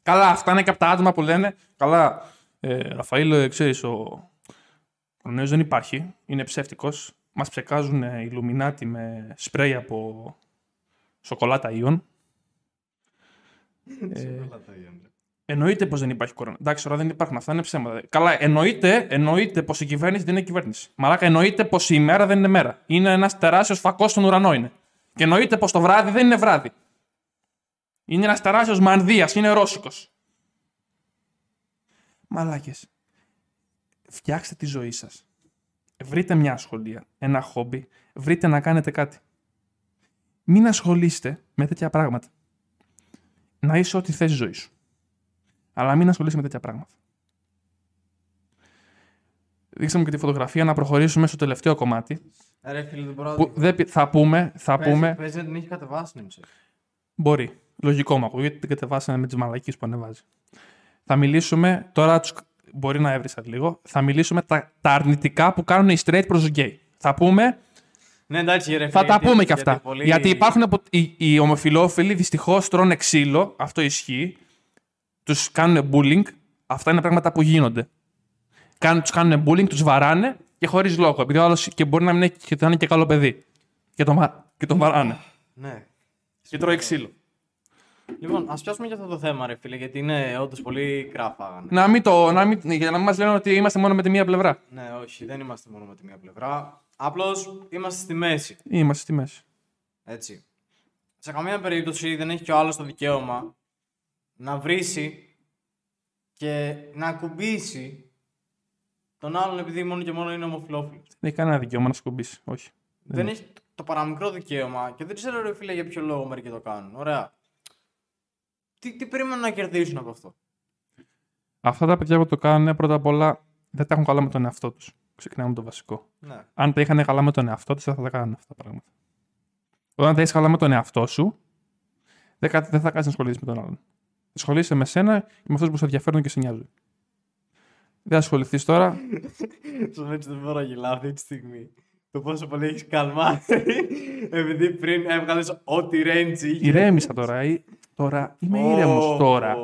Καλά, αυτά είναι και από τα άτομα που λένε. Καλά, ε, Ραφαήλ, ε, ξέρεις, ο Κορνέος δεν υπάρχει. Είναι ψεύτικος. Μας ψεκάζουν ε, Ιλουμινάτι με σπρέι από σοκολάτα Ιων. Ε, Εννοείται πως δεν υπάρχει κορονοϊό. Εντάξει, τώρα δεν υπάρχουν. Αυτά είναι ψέματα. Καλά, εννοείται, εννοείται πως η κυβέρνηση δεν είναι κυβέρνηση. Μαλάκα, εννοείται πως η μέρα δεν είναι μέρα. Είναι ένας τεράστιος φακός στον ουρανό είναι. Και εννοείται πως το βράδυ δεν είναι βράδυ. Είναι ένας τεράστιος μανδύας, είναι ρώσικος. Μαλάκες. Φτιάξτε τη ζωή σας. Βρείτε μια ασχολία, ένα χόμπι, βρείτε να κάνετε κάτι. Μην ασχολείστε με τέτοια πράγματα. Να είσαι ό,τι θες στη ζωή σου. Αλλά μην ασχολείσαι με τέτοια πράγματα. Δείξαμε και τη φωτογραφία να προχωρήσουμε στο τελευταίο κομμάτι. Ρε φίλε, δεν μπορώ να Που δεν, πει- θα πούμε, θα Παίζει- πούμε, Παίζει να την έχει κατεβάσει, νομίζω. μπορεί. Λογικό μου ακούω, γιατί την κατεβάσανε με τις μαλακίες που ανεβάζει. Θα μιλήσουμε, τώρα τους, μπορεί να έβρισα λίγο, θα μιλήσουμε τα, τα αρνητικά που κάνουν οι straight προς τους gay. Θα πούμε, Ναι, εντάξει, ρε φίλε. θα τα γιατί- πούμε και αυτά. Γιατί, πολύ- υπάρχουν απο- οι, οι ομοφιλόφιλοι δυστυχώς τρώνε ξύλο, αυτό ισχύει. Τους κάνουν bullying. Αυτά είναι πράγματα που γίνονται. Κάνουν, τους κάνουν bullying, τους βαράνε και χωρίς λόγο. Επειδή ο άλλος και μπορεί να μην έχει και να είναι και καλό παιδί. Και τον, βα- και τον βαράνε. Ναι. και τρώει ξύλο. Λοιπόν, ας πιάσουμε και αυτό το θέμα, ρε φίλε, γιατί είναι όντως πολύ κράφαγανε. Να μην το, να μην, για να μην μας λένε ότι είμαστε μόνο με τη μία πλευρά. Ναι, όχι, δεν είμαστε μόνο με τη μία πλευρά. Απλώς είμαστε στη μέση. Είμαστε στη μέση. Έτσι. Σε καμία περίπτωση δεν έχει και ο άλλος το δικαίωμα να βρίσει και να ακουμπήσει τον άλλον επειδή μόνο και μόνο είναι ομοφυλόφιλος. Δεν έχει κανένα δικαίωμα να σκουμπίσει. Όχι. Δεν έχει το παραμικρό δικαίωμα και δεν ξέρω, ρε φίλε, για ποιο λόγο μερικοί το κάνουν. Ωραία. Τι, τι περίμεναν να κερδίσουν από αυτό; Αυτά τα παιδιά που το κάνουν πρώτα απ' όλα δεν τα έχουν καλά με τον εαυτό τους. Ξεκινάμε με το βασικό. Ναι. αν τα είχαν καλά με τον εαυτό τους, δεν θα τα κάνουν αυτά τα πράγματα. Όταν τα έχεις καλά με τον εαυτό σου, δεν, κα- δεν θα κάνεις να ασχολείσαι με τον άλλον. Ασχολείσαι με σένα και με αυτούς που σε ενδιαφέρουν και σε νοιάζουν. Δεν ασχοληθείς τώρα. Σου έτσι δεν μπορώ να γελάω αυτή τη στιγμή. Το πόσο πολύ έχεις καλμάσει. Επειδή πριν έβγαλες ό,τι range είχες. Ηρέμησα τώρα. Ή- Τώρα είμαι ήρεμος τώρα.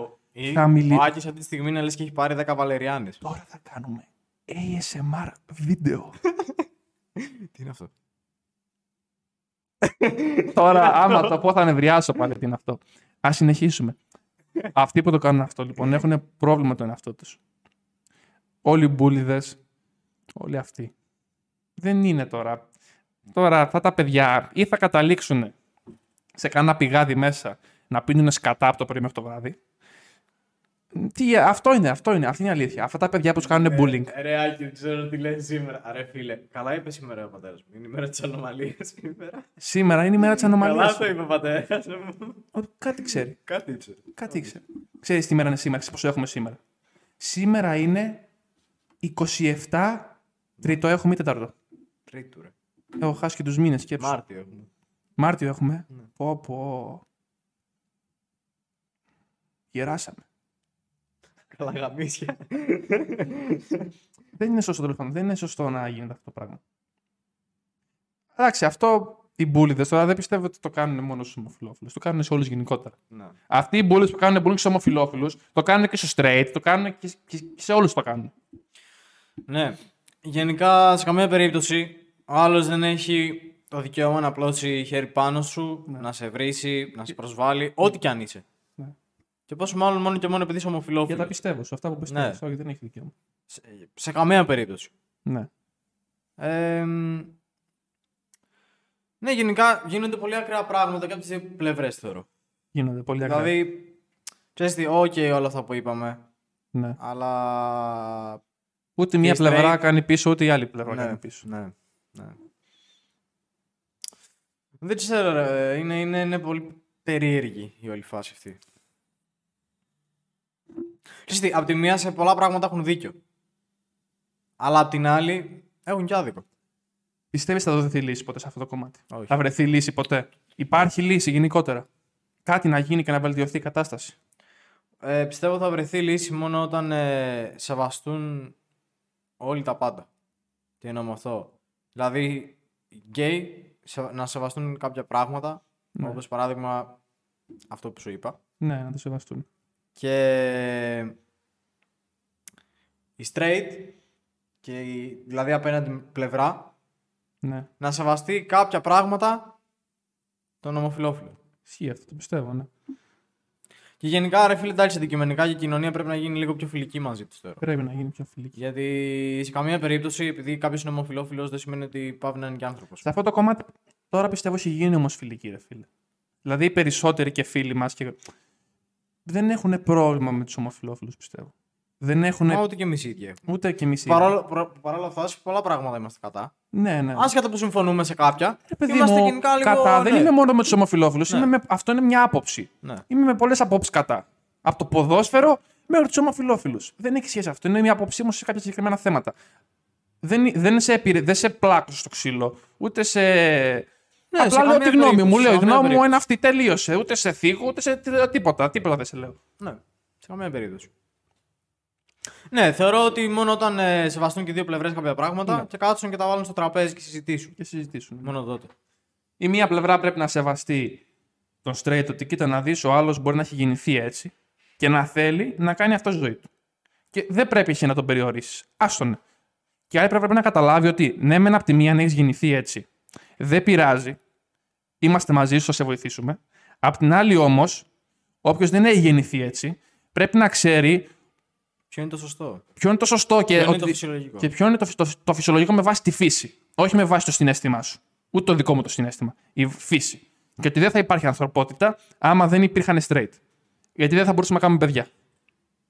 Θα μιλ- Ο Άκης αυτή τη στιγμή είναι λες και έχει πάρει 10 βαλεριάνες. Τώρα θα κάνουμε ASMR βίντεο. Τι είναι αυτό; τώρα, άμα το πω, θα νευριάσω πάλι τι είναι αυτό. Α συνεχίσουμε. Αυτοί που το κάνουν αυτό λοιπόν έχουν πρόβλημα με τον εαυτό τους. Όλοι οι μπουλίδε, όλοι αυτοί. Δεν είναι τώρα. Τώρα αυτά τα παιδιά ή θα καταλήξουν σε κάνα πηγάδι μέσα να πίνουν σκατά από το πρωί μέχρι το βράδυ. Τι, αυτό είναι, αυτό είναι, αυτή είναι η αλήθεια. Αυτά τα παιδιά που τους κάνουν bullying. Ε, ρε Άκη, δεν ξέρω τι λέει σήμερα. Ρε φίλε, καλά είπε σήμερα ο πατέρας μου. Είναι η μέρα της ανομαλίας σήμερα. Σήμερα είναι η μέρα της Καλά ανομαλίας. το είπε ο πατέρας μου. Κάτι ξέρει. Κάτι ήξερε. Κάτι ξέρει. Ξέρεις τι μέρα είναι σήμερα, ξέρεις πόσο έχουμε σήμερα. Σήμερα είναι 27 Τρίτο έχουμε ή Τετάρτο. Τρίτου, ρε. Έχω χάσει και τους μήνες σκέψου. Μάρτιο έχουμε. Μάρτιο έχουμε. Ναι. Πω, πω. Γεράσαμε. Καλά γαμίσια. Δεν είναι σωστό τέλο πάντων. Δεν είναι σωστό να γίνεται αυτό το πράγμα. Εντάξει, αυτό οι μπουλίδε τώρα δεν πιστεύω ότι το κάνουν μόνο στους ομοφυλόφιλους. Το κάνουν σε όλους γενικότερα. ναι. Αυτοί οι μπουλίδε που κάνουν bullying στους ομοφυλόφιλους το κάνουν και στο straight, το κάνουν και, και, και σε όλους το κάνουν. Ναι. Γενικά, σε καμία περίπτωση, ο άλλος δεν έχει το δικαίωμα να πλώσει χέρι πάνω σου, να σε βρίσει, να σε προσβάλλει, ό,τι κι αν είσαι. Ναι. Και πόσο μάλλον μόνο και μόνο επειδή είσαι Για ομοφυλόφιλο. τα πιστεύω σου. Αυτά που πιστεύω. Ναι. Όχι, δεν έχει δικαίωμα. Σε, σε καμία περίπτωση. Ναι. Ε, ναι, γενικά γίνονται πολύ ακραία πράγματα και από τις δύο πλευρές θεωρώ. Γίνονται πολύ ακραία. Δηλαδή, ξέρεις τι, οκ, όλα αυτά που είπαμε, Ναι. αλλά Ούτε μία Και πλευρά straight- κάνει πίσω, ούτε η άλλη πλευρά κάνει Ναι, πίσω. ναι, ναι. Δεν ξέρω, ρε. Είναι, είναι, είναι πολύ περίεργη η όλη φάση αυτή. Ξέρεις τι, απ' τη μία σε πολλά πράγματα έχουν δίκιο. Αλλά απ' την άλλη έχουν και άδικο. Πιστεύεις θα δοθεί λύση ποτέ σε αυτό το κομμάτι; Όχι. Θα βρεθεί λύση ποτέ; Υπάρχει λύση γενικότερα; Κάτι να γίνει και να βελτιωθεί η κατάσταση; Ε, πιστεύω θα βρεθεί λύση μόνο όταν ε, σεβαστούν όλοι τα πάντα. Τι εννοώ με αυτό; Δηλαδή, οι γκέι σε- να σεβαστούν κάποια πράγματα, Ναι. όπως παράδειγμα αυτό που σου είπα. Ναι, να το σεβαστούν. Και η straight, και η, δηλαδή απέναντι πλευρά, Ναι. να σεβαστεί κάποια πράγματα των ομοφυλόφιλων. Ισχύει αυτό, το πιστεύω, ναι. Και γενικά, ρε φίλε, εντάξει, αντικειμενικά και η κοινωνία πρέπει να γίνει λίγο πιο φιλική μαζί του τώρα. Πρέπει να γίνει πιο φιλική. Γιατί σε καμία περίπτωση, επειδή κάποιος είναι ομοφυλόφιλος, δεν σημαίνει ότι πάβει να είναι και άνθρωπος. Σε αυτό το κομμάτι τώρα πιστεύω έχει γίνει όμως φιλική, ρε φίλε. Δηλαδή οι περισσότεροι και φίλοι μας και... δεν έχουν πρόβλημα με τους ομοφυλόφιλους, πιστεύω. Δεν έχουν Μα ούτε και εμείς οι ίδιοι έχουμε. ούτε κι εμείς. Παρόλο, προ- παρόλα αυτά, σε πολλά πράγματα είμαστε κατά. Ναι, ναι. Άσχετα που συμφωνούμε σε κάποια, Ρε παιδί είμαστε μου, γενικά λίγο. κατά. Δεν ναι. είμαι μόνο με τους ομοφυλόφιλους. Ναι. Είμαι με... Αυτό είναι μια άποψη. Ναι. Είμαι με πολλές απόψεις κατά. Από το ποδόσφαιρο μέχρι τους ομοφυλόφιλους. Δεν έχει σχέση αυτό. Είναι μια άποψή μου σε κάποια συγκεκριμένα θέματα. Δεν, δεν, σε, επηρε... δεν σε πλάκω στο ξύλο, ούτε σε. Ναι, σε Απλά λέω καμία τη γνώμη μου. περίπτωση, Λέω, η σε καμία γνώμη μου περίπτωση. είναι αυτή. Τελείωσε. Ούτε σε θίγω, ούτε σε τί- τίποτα. Τίποτα δεν σε λέω. Ναι, σε καμία περίπτωση. Ναι, θεωρώ ότι μόνο όταν ε, σεβαστούν και οι δύο πλευρές κάποια πράγματα Ναι. και κάτσουν και τα βάλουν στο τραπέζι και συζητήσουν. Και συζητήσουν. Μόνο τότε. Η μία πλευρά πρέπει να σεβαστεί τον straight ότι κοίτα να δεις ο άλλος μπορεί να έχει γεννηθεί έτσι και να θέλει να κάνει αυτό στη ζωή του. Και δεν πρέπει εσύ να τον περιορίσεις. Άστον. Και η άλλη πλευρά πρέπει να καταλάβει ότι ναι, μεν από τη μία να έχεις γεννηθεί έτσι. Δεν πειράζει. Είμαστε μαζί σου, θα σε βοηθήσουμε. Απ' την άλλη όμως, όποιος δεν έχει γεννηθεί έτσι, πρέπει να ξέρει Ποιο είναι το σωστό. ποιο είναι το σωστό και, Ποιο είναι ότι- το φυσιολογικό. και ποιο είναι το, το, το φυσιολογικό με βάση τη φύση. Όχι με βάση το συνέστημά σου. Ούτε το δικό μου το συνέστημα. Η φύση. Και ότι δεν θα υπάρχει ανθρωπότητα άμα δεν υπήρχαν straight. Γιατί δεν θα μπορούσαμε να κάνουμε παιδιά.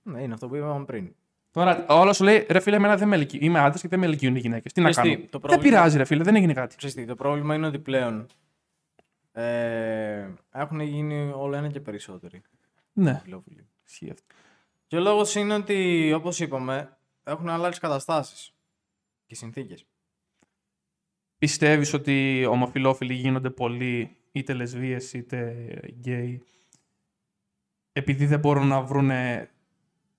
Ναι, είναι αυτό που είπαμε πριν. Τώρα, όλο σου λέει ρε φίλε, εμένα δεν με ελκύει. Είμαι άντρας και δεν με ελκύουν οι γυναίκες. Τι να Ξέρεις κάνω; τι, το Δεν πρόβλημα- πειράζει, ρε φίλε, δεν έγινε κάτι. Ξέρεις τι, το πρόβλημα είναι ότι πλέον ε, έχουν γίνει όλο ένα και περισσότεροι Ναι, φιλόφιλοι. ισχύει αυτό. Και ο λόγος είναι ότι, όπως είπαμε, έχουν αλλάξει καταστάσεις και συνθήκες. Πιστεύεις ότι ομοφυλόφιλοι γίνονται πολλοί, είτε λεσβείες είτε γκέι, επειδή δεν μπορούν να βρούνε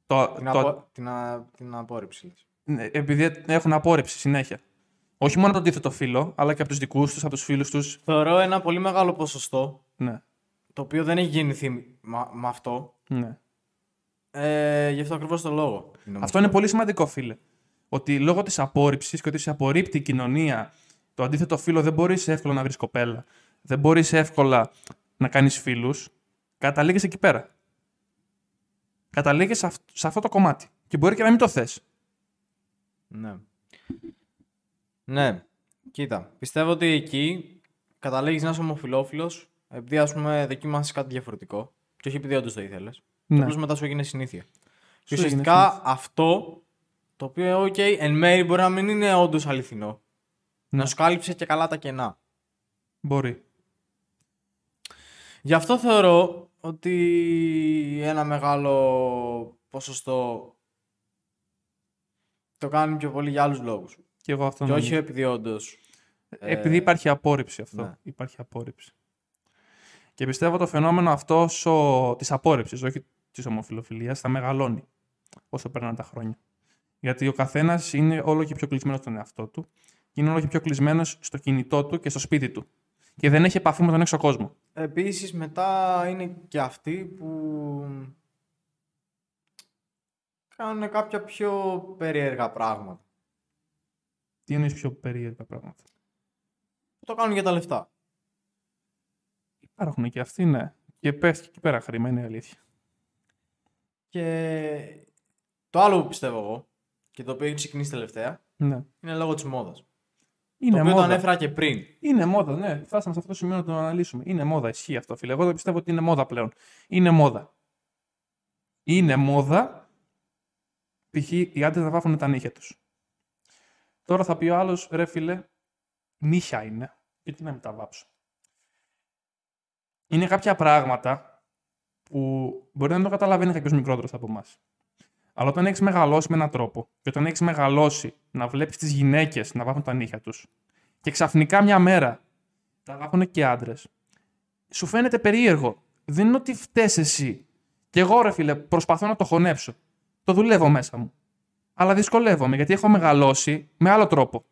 το, Την, το, απο... την, α... την απόρριψη. λες. Ναι, επειδή έχουν απόρριψη συνέχεια. Όχι μόνο από το αντίθετο φίλο, αλλά και από τους δικούς τους, από τους φίλους τους. Θεωρώ ένα πολύ μεγάλο ποσοστό, Ναι, το οποίο δεν έχει γεννηθεί με, με αυτό, ναι. ε, γι' αυτό ακριβώς το λόγο. Αυτό είναι πολύ σημαντικό, φίλε. Ότι λόγω της απόρριψης και ότι σε απορρίπτει η κοινωνία, το αντίθετο φίλο δεν μπορείς εύκολα να βρεις κοπέλα. Δεν μπορείς εύκολα να κάνεις φίλους. Καταλήγεις εκεί πέρα. Καταλήγεις σε, αυ- σε αυτό το κομμάτι. Και μπορεί και να μην το θες. Ναι. Ναι. Κοίτα, πιστεύω ότι εκεί καταλήγεις να είσαι ομοφιλόφιλος επειδή ας πούμε δοκίμασες κάτι διαφορετικό και όχι επειδή όντως το ήθελες. Και Ναι. απλώς μετά σου έγινε συνήθεια. Και Σου έγινε ουσιαστικά αυτό το οποίο, OK, εν μέρει μπορεί να μην είναι όντως αληθινό. Ναι. Να σου κάλυψε και καλά τα κενά. Μπορεί. Γι' αυτό θεωρώ ότι ένα μεγάλο ποσοστό το κάνει πιο πολύ για άλλους λόγους. Και εγώ αυτό Και νομίζω. όχι επειδή όντως. Επειδή υπάρχει απόρριψη αυτό. ναι. Υπάρχει απόρριψη. Και πιστεύω το φαινόμενο αυτό σο... της απόρριψης, όχι της ομοφιλοφιλίας, θα μεγαλώνει όσο περνάνε τα χρόνια. Γιατί ο καθένας είναι όλο και πιο κλεισμένος στον εαυτό του και είναι όλο και πιο κλεισμένος στο κινητό του και στο σπίτι του. Και δεν έχει επαφή με τον έξω κόσμο. Επίσης μετά είναι και αυτοί που κάνουν κάποια πιο περίεργα πράγματα. Τι εννοείς πιο περίεργα πράγματα; Που το κάνουν για τα λεφτά. Υπάρχουν και αυτοί, ναι. Και πέφτει και εκεί πέρα χρήμα, είναι η αλήθεια. Και το άλλο που πιστεύω εγώ και το οποίο έχει ξεκινήσει τελευταία Ναι. είναι λόγω της μόδας. Είναι το οποίο μόδα. το ανέφερα και πριν. Είναι μόδα, ναι. Φτάσαμε σε αυτό το σημείο να το αναλύσουμε. Είναι μόδα, ισχύει αυτό, φίλε. Εγώ δεν πιστεύω ότι είναι μόδα πλέον. Είναι μόδα. Είναι μόδα. Π.χ. οι άντρες να βάφουν τα νύχια τους. Τώρα θα πει ο άλλος, ρε φίλε, νύχια είναι. Γιατί να μην τα βάψω. Είναι κάποια πράγματα που μπορεί να μην το καταλαβαίνει κάποιος μικρότερος από εμάς. Αλλά όταν έχεις μεγαλώσει με έναν τρόπο και όταν έχεις μεγαλώσει να βλέπεις τις γυναίκες να βάφουν τα νύχια τους και ξαφνικά μια μέρα τα βάφουν και άντρες, σου φαίνεται περίεργο. Δεν είναι ότι φταίει εσύ. Και εγώ, ρε φίλε, προσπαθώ να το χωνέψω. Το δουλεύω μέσα μου. Αλλά δυσκολεύομαι γιατί έχω μεγαλώσει με άλλο τρόπο.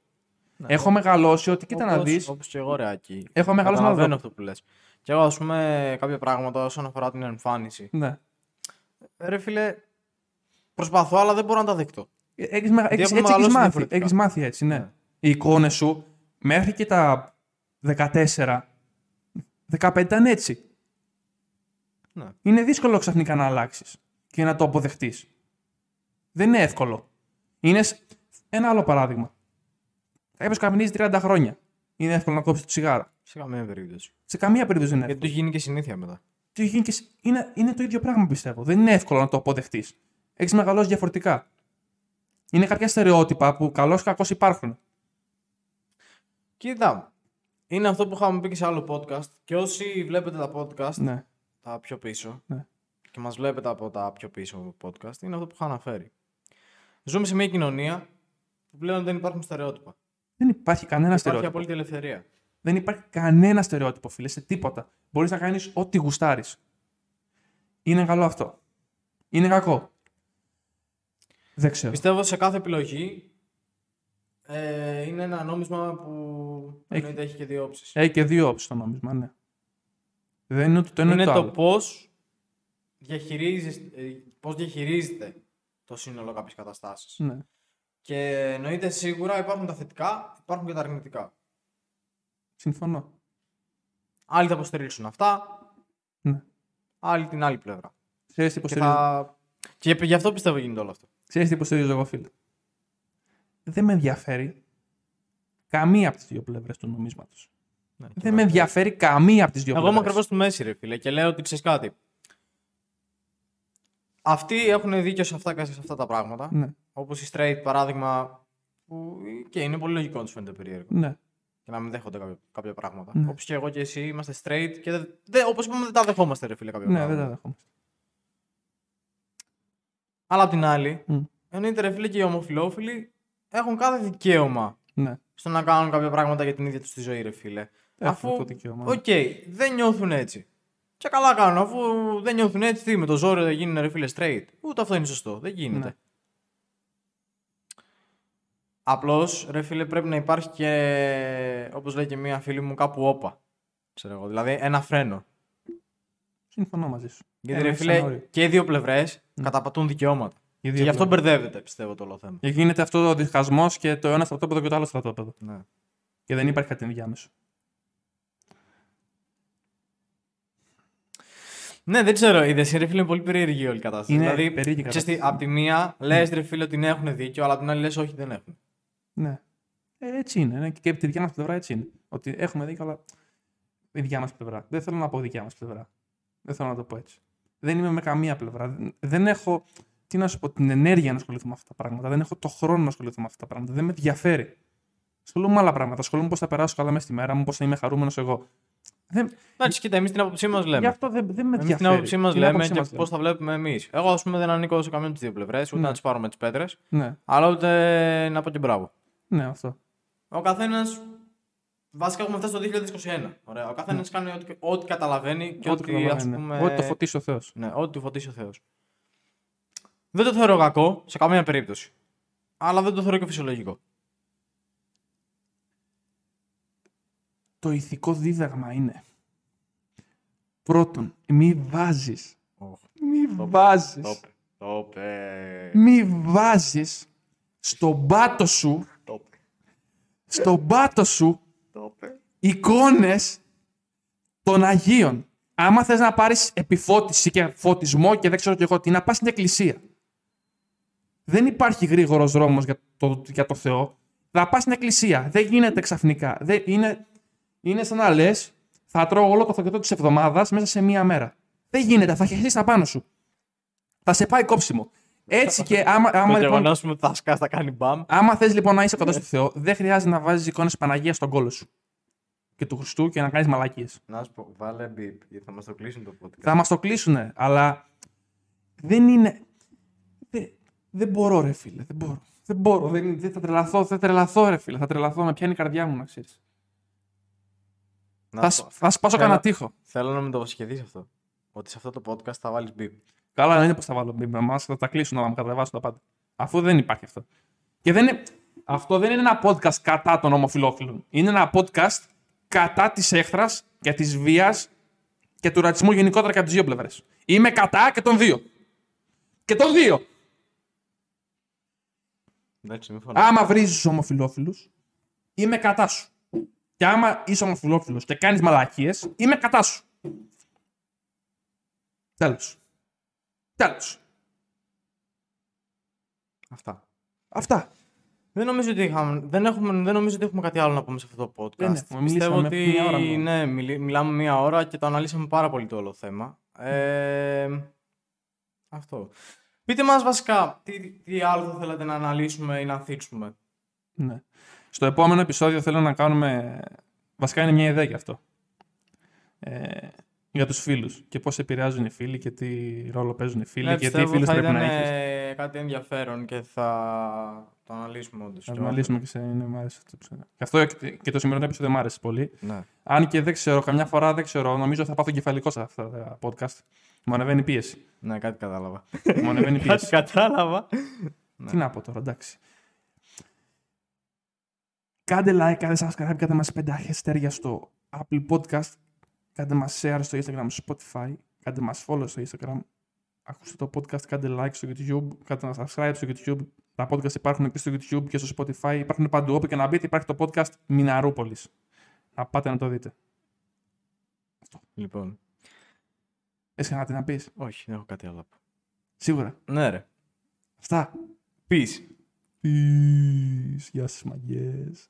Ναι. Έχω μεγαλώσει ότι, κοίτα να Όπως- δεις. Όπως και εγώ, ρε Άκη. Έχω μεγαλώσει με άλλο Καταλαβαίνω τρόπο. αυτό που λες. Και εγώ, ας πούμε, κάποια πράγματα όσον αφορά την εμφάνιση. Ναι. Ρε φίλε, προσπαθώ, αλλά δεν μπορώ να τα δεχτώ. Έχεις, μεγα... έχεις, έχουμε έτσι έχεις μεγαλώσει μάθει. διαφορετικά. Έχεις μάθει έτσι, ναι. Ναι. Οι εικόνες σου μέχρι και τα 14, 15 ήταν έτσι. Ναι. Είναι δύσκολο ξαφνικά να αλλάξεις και να το αποδεχτείς. Δεν είναι εύκολο. Είναι σ- ένα άλλο παράδειγμα. Κάποιος καπνίζει 30 χρόνια. Είναι εύκολο να κόψει το τσιγάρο. Σε καμία περίπτωση. Σε καμία περίπτωση δεν είναι Γιατί εύκολο. του γίνει και συνήθεια μετά. Τι γίνει και σ- είναι, είναι το ίδιο πράγμα πιστεύω. Δεν είναι εύκολο να το αποδεχτείς. Έχεις μεγαλώσει διαφορετικά. Είναι κάποια στερεότυπα που καλώς ή κακώς υπάρχουν. Κοίτα, είναι αυτό που είχαμε πει και σε άλλο podcast. Και όσοι βλέπετε τα podcast, Ναι. τα πιο πίσω, Ναι. και μας βλέπετε από τα πιο πίσω podcast, είναι αυτό που είχα αναφέρει. Ζούμε σε μια κοινωνία που πλέον δεν υπάρχουν στερεότυπα. Δεν υπάρχει κανένα Υπάρχει στερεότυπο. απόλυτη ελευθερία. Δεν υπάρχει κανένα στερεότυπο, φίλε, σε τίποτα. Μπορείς να κάνεις ό,τι γουστάρεις. Είναι καλό αυτό. Είναι κακό. Δεν ξέρω. Πιστεύω σε κάθε επιλογή ε, είναι ένα νόμισμα που Έχει- εννοείται έχει και δύο όψεις. Έχει και δύο όψεις το νόμισμα, ναι. Δεν είναι ούτε το ένα είναι ούτε το το άλλο. πώς, διαχειρίζεστε, ε, πώς διαχειρίζεται το σύνολο κάποιες καταστάσεις. Ναι. Και εννοείται σίγουρα υπάρχουν τα θετικά, υπάρχουν και τα αρνητικά. Συμφωνώ. Άλλοι θα υποστηρίξουν αυτά, Ναι. άλλοι την άλλη πλευρά. Ξέρεις τι Και, υποστηρίζω, θα... και γι' αυτό πιστεύω γίνεται όλο αυτό. Ξέρεις τι υποστηρίζω εγώ, φίλε; Δεν με ενδιαφέρει καμία από τις δύο πλευρές του νομίσματος. Ναι, και Δεν εγώ. με ενδιαφέρει καμία από τις δύο Εγώ είμαι πλευρές. ακριβώς στη μέση, ρε φίλε, και λέω ότι ξέρεις κάτι. Αυτοί έχουν δίκιο σε αυτά και σε αυτά τα πράγματα. Ναι, Όπως οι straight παράδειγμα. Που και είναι πολύ λογικό να τους φαίνεται περίεργο. ναι. Και να μην δέχονται κάποια, κάποια πράγματα. Ναι. Όπως και εγώ και εσύ είμαστε straight και δεν, δεν, όπως είπαμε δεν τα δεχόμαστε, ρε φίλε, κάποια ναι, δεν πράγματα. τα δεχόμαστε. Αλλά απ' την άλλη, Μμ. εννοείται ρε φίλε και οι ομοφυλόφιλοι έχουν κάθε δικαίωμα Ναι. στο να κάνουν κάποια πράγματα για την ίδια τους τη ζωή, ρε φίλε. Έχουν αφού, το δικαίωμα, οκ, ναι. δεν νιώθουν έτσι. Και καλά κάνουν, αφού δεν νιώθουν έτσι, τι με το ζόρι δεν γίνουν ρε φίλε straight. Ούτε αυτό είναι σωστό, δεν γίνεται. Ναι. Απλώς, ρε φίλε, πρέπει να υπάρχει και, όπως λέει και μία φίλη μου, κάπου όπα. Ξέρω εγώ, δηλαδή ένα φρένο. Συμφωνώ μαζί σου. Γιατί Ένα ρε φίλε, σαν όριο. και οι δύο πλευρές καταπατούν δικαιώματα. Οι Και δύο γι' αυτό πλευρές. μπερδεύεται, πιστεύω, το όλο θέμα. Και γίνεται αυτό ο διχασμός και το ένα στρατόπεδο και το άλλο στρατόπεδο. Ναι. Και δεν υπάρχει κάτι ενδιάμεσο. Ναι, δεν ξέρω. Η Δεσί, ρε φίλε, είναι πολύ περίεργη όλη η κατάσταση. Είναι δηλαδή, περίεργη η ξέρεις τι, κατάσταση. απ' τη μία λες, ρε φίλε, ότι ναι, έχουν δίκιο, αλλά απ' την άλλη λες, όχι, δεν έχουν. Ναι. Ε, έτσι είναι. ναι. Και από τη δικιά μας πλευρά έτσι είναι. Ότι έχουμε δίκιο, αλλά η δικιά μας πλευρά. Δεν θέλω να πω δικιά μας πλευρά. Δεν θέλω να το πω έτσι. Δεν είμαι με καμία πλευρά. Δεν έχω τι να σου πω, την ενέργεια να ασχοληθώ με αυτά τα πράγματα. Δεν έχω το χρόνο να ασχοληθώ με αυτά τα πράγματα. Δεν με ενδιαφέρει. Ασχολούμαι με άλλα πράγματα. Ασχολούμαι πώς θα περάσω καλά μέσα στη μέρα μου, πώς θα είμαι χαρούμενος εγώ. Δεν... Εντάξει, κοίτα, εμείς την άποψή μας Γι' λέμε. αυτό δεν, δεν με Εμείς ενδιαφέρει. την άποψή μας Την λέμε άποψή και μας πώς τα βλέπουμε εμείς. Εγώ, ας πούμε, δεν ανήκω σε καμία από τις δύο πλευρές, ούτε Ναι. να τις πάρουμε τις πέτρες, Ναι, αλλά ούτε να πω και μπράβο. ναι, αυτό. Ο καθένας. Βασικά έχουμε φτάσει το 2021. Ωραία. Ο καθένας κάνει ό,τι, ό,τι καταλαβαίνει και ό,τι, καταλαβαίνει, ας ναι. πούμε, Ό,τι το φωτίσει ο Θεός. Ναι, ό,τι του φωτίσει ο Θεός. Δεν το θεωρώ κακό σε καμία περίπτωση. Αλλά δεν το θεωρώ και φυσιολογικό. Το ηθικό δίδαγμα είναι. Πρώτον, μη βάζεις. Μη βάζεις. Το πε. Μη βάζεις στον πάτο σου. Στον πάτο σου Το πε. εικόνες των Αγίων. Άμα θες να πάρεις επιφώτιση και φωτισμό και δεν ξέρω και εγώ τι, να πας στην εκκλησία. Δεν υπάρχει γρήγορος δρόμος για το, για το Θεό. Θα πας στην εκκλησία. Δεν γίνεται ξαφνικά. Δεν, είναι, είναι σαν να λες, θα τρώω όλο το φαγητό της εβδομάδας μέσα σε μία μέρα. Δεν γίνεται, θα χεστείς τα πάνω σου. Θα σε πάει κόψιμο. Έτσι και άμα, άμα Το λοιπόν, γεγονός ότι θα σκάσει, θα κάνει μπαμ. Άμα θες λοιπόν να είσαι κοντά στο Θεό, δεν χρειάζεται να βάζεις εικόνες Παναγίας στον κόλο σου. Και του Χριστού και να κάνεις μαλακίες. Να σου πω, βάλε μπιπ, γιατί θα μας το κλείσουν το podcast. Θα μας το κλείσουνε, αλλά δεν είναι. Δεν, δεν μπορώ, ρε φίλε. Δεν μπορώ. Δεν μπορώ. Δεν, δεν θα τρελαθώ, θα τρελαθώ, ρε φίλε. Θα τρελαθώ. Με πιάνει η καρδιά μου, να ξέρεις. Να Θα, σου πω, σ- θα σπάσω Θέλω- κανένα τείχο. Θέλω να με το σχεδίσει αυτό. Ότι σε αυτό το podcast θα βάλεις μπιπ. Καλά, δεν είναι πώ θα βάλω μπίμπα μα. Θα τα κλείσουν να μου κατεβάσουν τα πάντα. Αφού δεν υπάρχει αυτό. Και δεν είναι... αυτό δεν είναι ένα podcast κατά των ομοφυλόφιλων. Είναι ένα podcast κατά της έχθρας και της βίας και του ρατσισμού γενικότερα και από τις δύο πλευρές. Είμαι κατά και των δύο. Και των δύο. Εντάξει, μην φωνάζει. Άμα βρίζεις ομοφυλόφιλους, είμαι κατά σου. Και άμα είσαι ομοφυλόφιλος και κάνεις μαλακίες, είμαι κατά σου. Τέλος. Τέλος. Αυτά. Αυτά. Δεν νομίζω, ότι είχαμε, δεν, έχουμε, δεν νομίζω ότι έχουμε κάτι άλλο να πούμε σε αυτό το podcast. Δεν έχουμε, Πιστεύω μιλήσαμε ότι μία ώρα μόνο. ναι, μιλή- μιλάμε μία ώρα και το αναλύσαμε πάρα πολύ το όλο θέμα. Ε, αυτό. Πείτε μας βασικά τι, τι άλλο θα θέλατε να αναλύσουμε ή να θίξουμε; Ναι. Στο επόμενο επεισόδιο θέλω να κάνουμε. Βασικά είναι μια ιδέα γι' αυτό. Ε, για τους φίλους και πώς επηρεάζουν οι φίλοι και τι ρόλο παίζουν οι φίλοι Ναι, και τι πιστεύω φίλους θα πρέπει ήταν να έχεις. ε, κάτι ενδιαφέρον και θα το αναλύσουμε όντως. Να Και το όντως. αναλύσουμε και σε. Ναι, μ' άρεσε αυτό. Γι' αυτό και- και το σημερινό επεισόδιο μου άρεσε πολύ. Ναι. Αν και δεν ξέρω, καμιά φορά δεν ξέρω, νομίζω θα πάθω κεφαλικό σε αυτά τα podcast. Μου ανεβαίνει πίεση. ναι, κάτι κατάλαβα. Μου ανεβαίνει κάτι πίεση. κατάλαβα. Τι να πω τώρα, εντάξει. Κάντε like, κάντε subscribe, κάντε μας πέντε αστέρια στο Apple Podcast, κάντε μας share στο Instagram, στο Spotify, κάντε μας follow στο Instagram, ακούστε το podcast, κάντε like στο YouTube, κάντε μας subscribe στο YouTube. Τα podcast υπάρχουν και στο YouTube και στο Spotify, υπάρχουν παντού. Όπου και να μπείτε υπάρχει το podcast Μιναρούπολης. Να πάτε να το δείτε. Λοιπόν, Έχει κάτι να πεις; όχι, δεν έχω κάτι άλλο. Σίγουρα. Ναι ρε. Αυτά. Peace. Peace. Γεια σας μαγκές.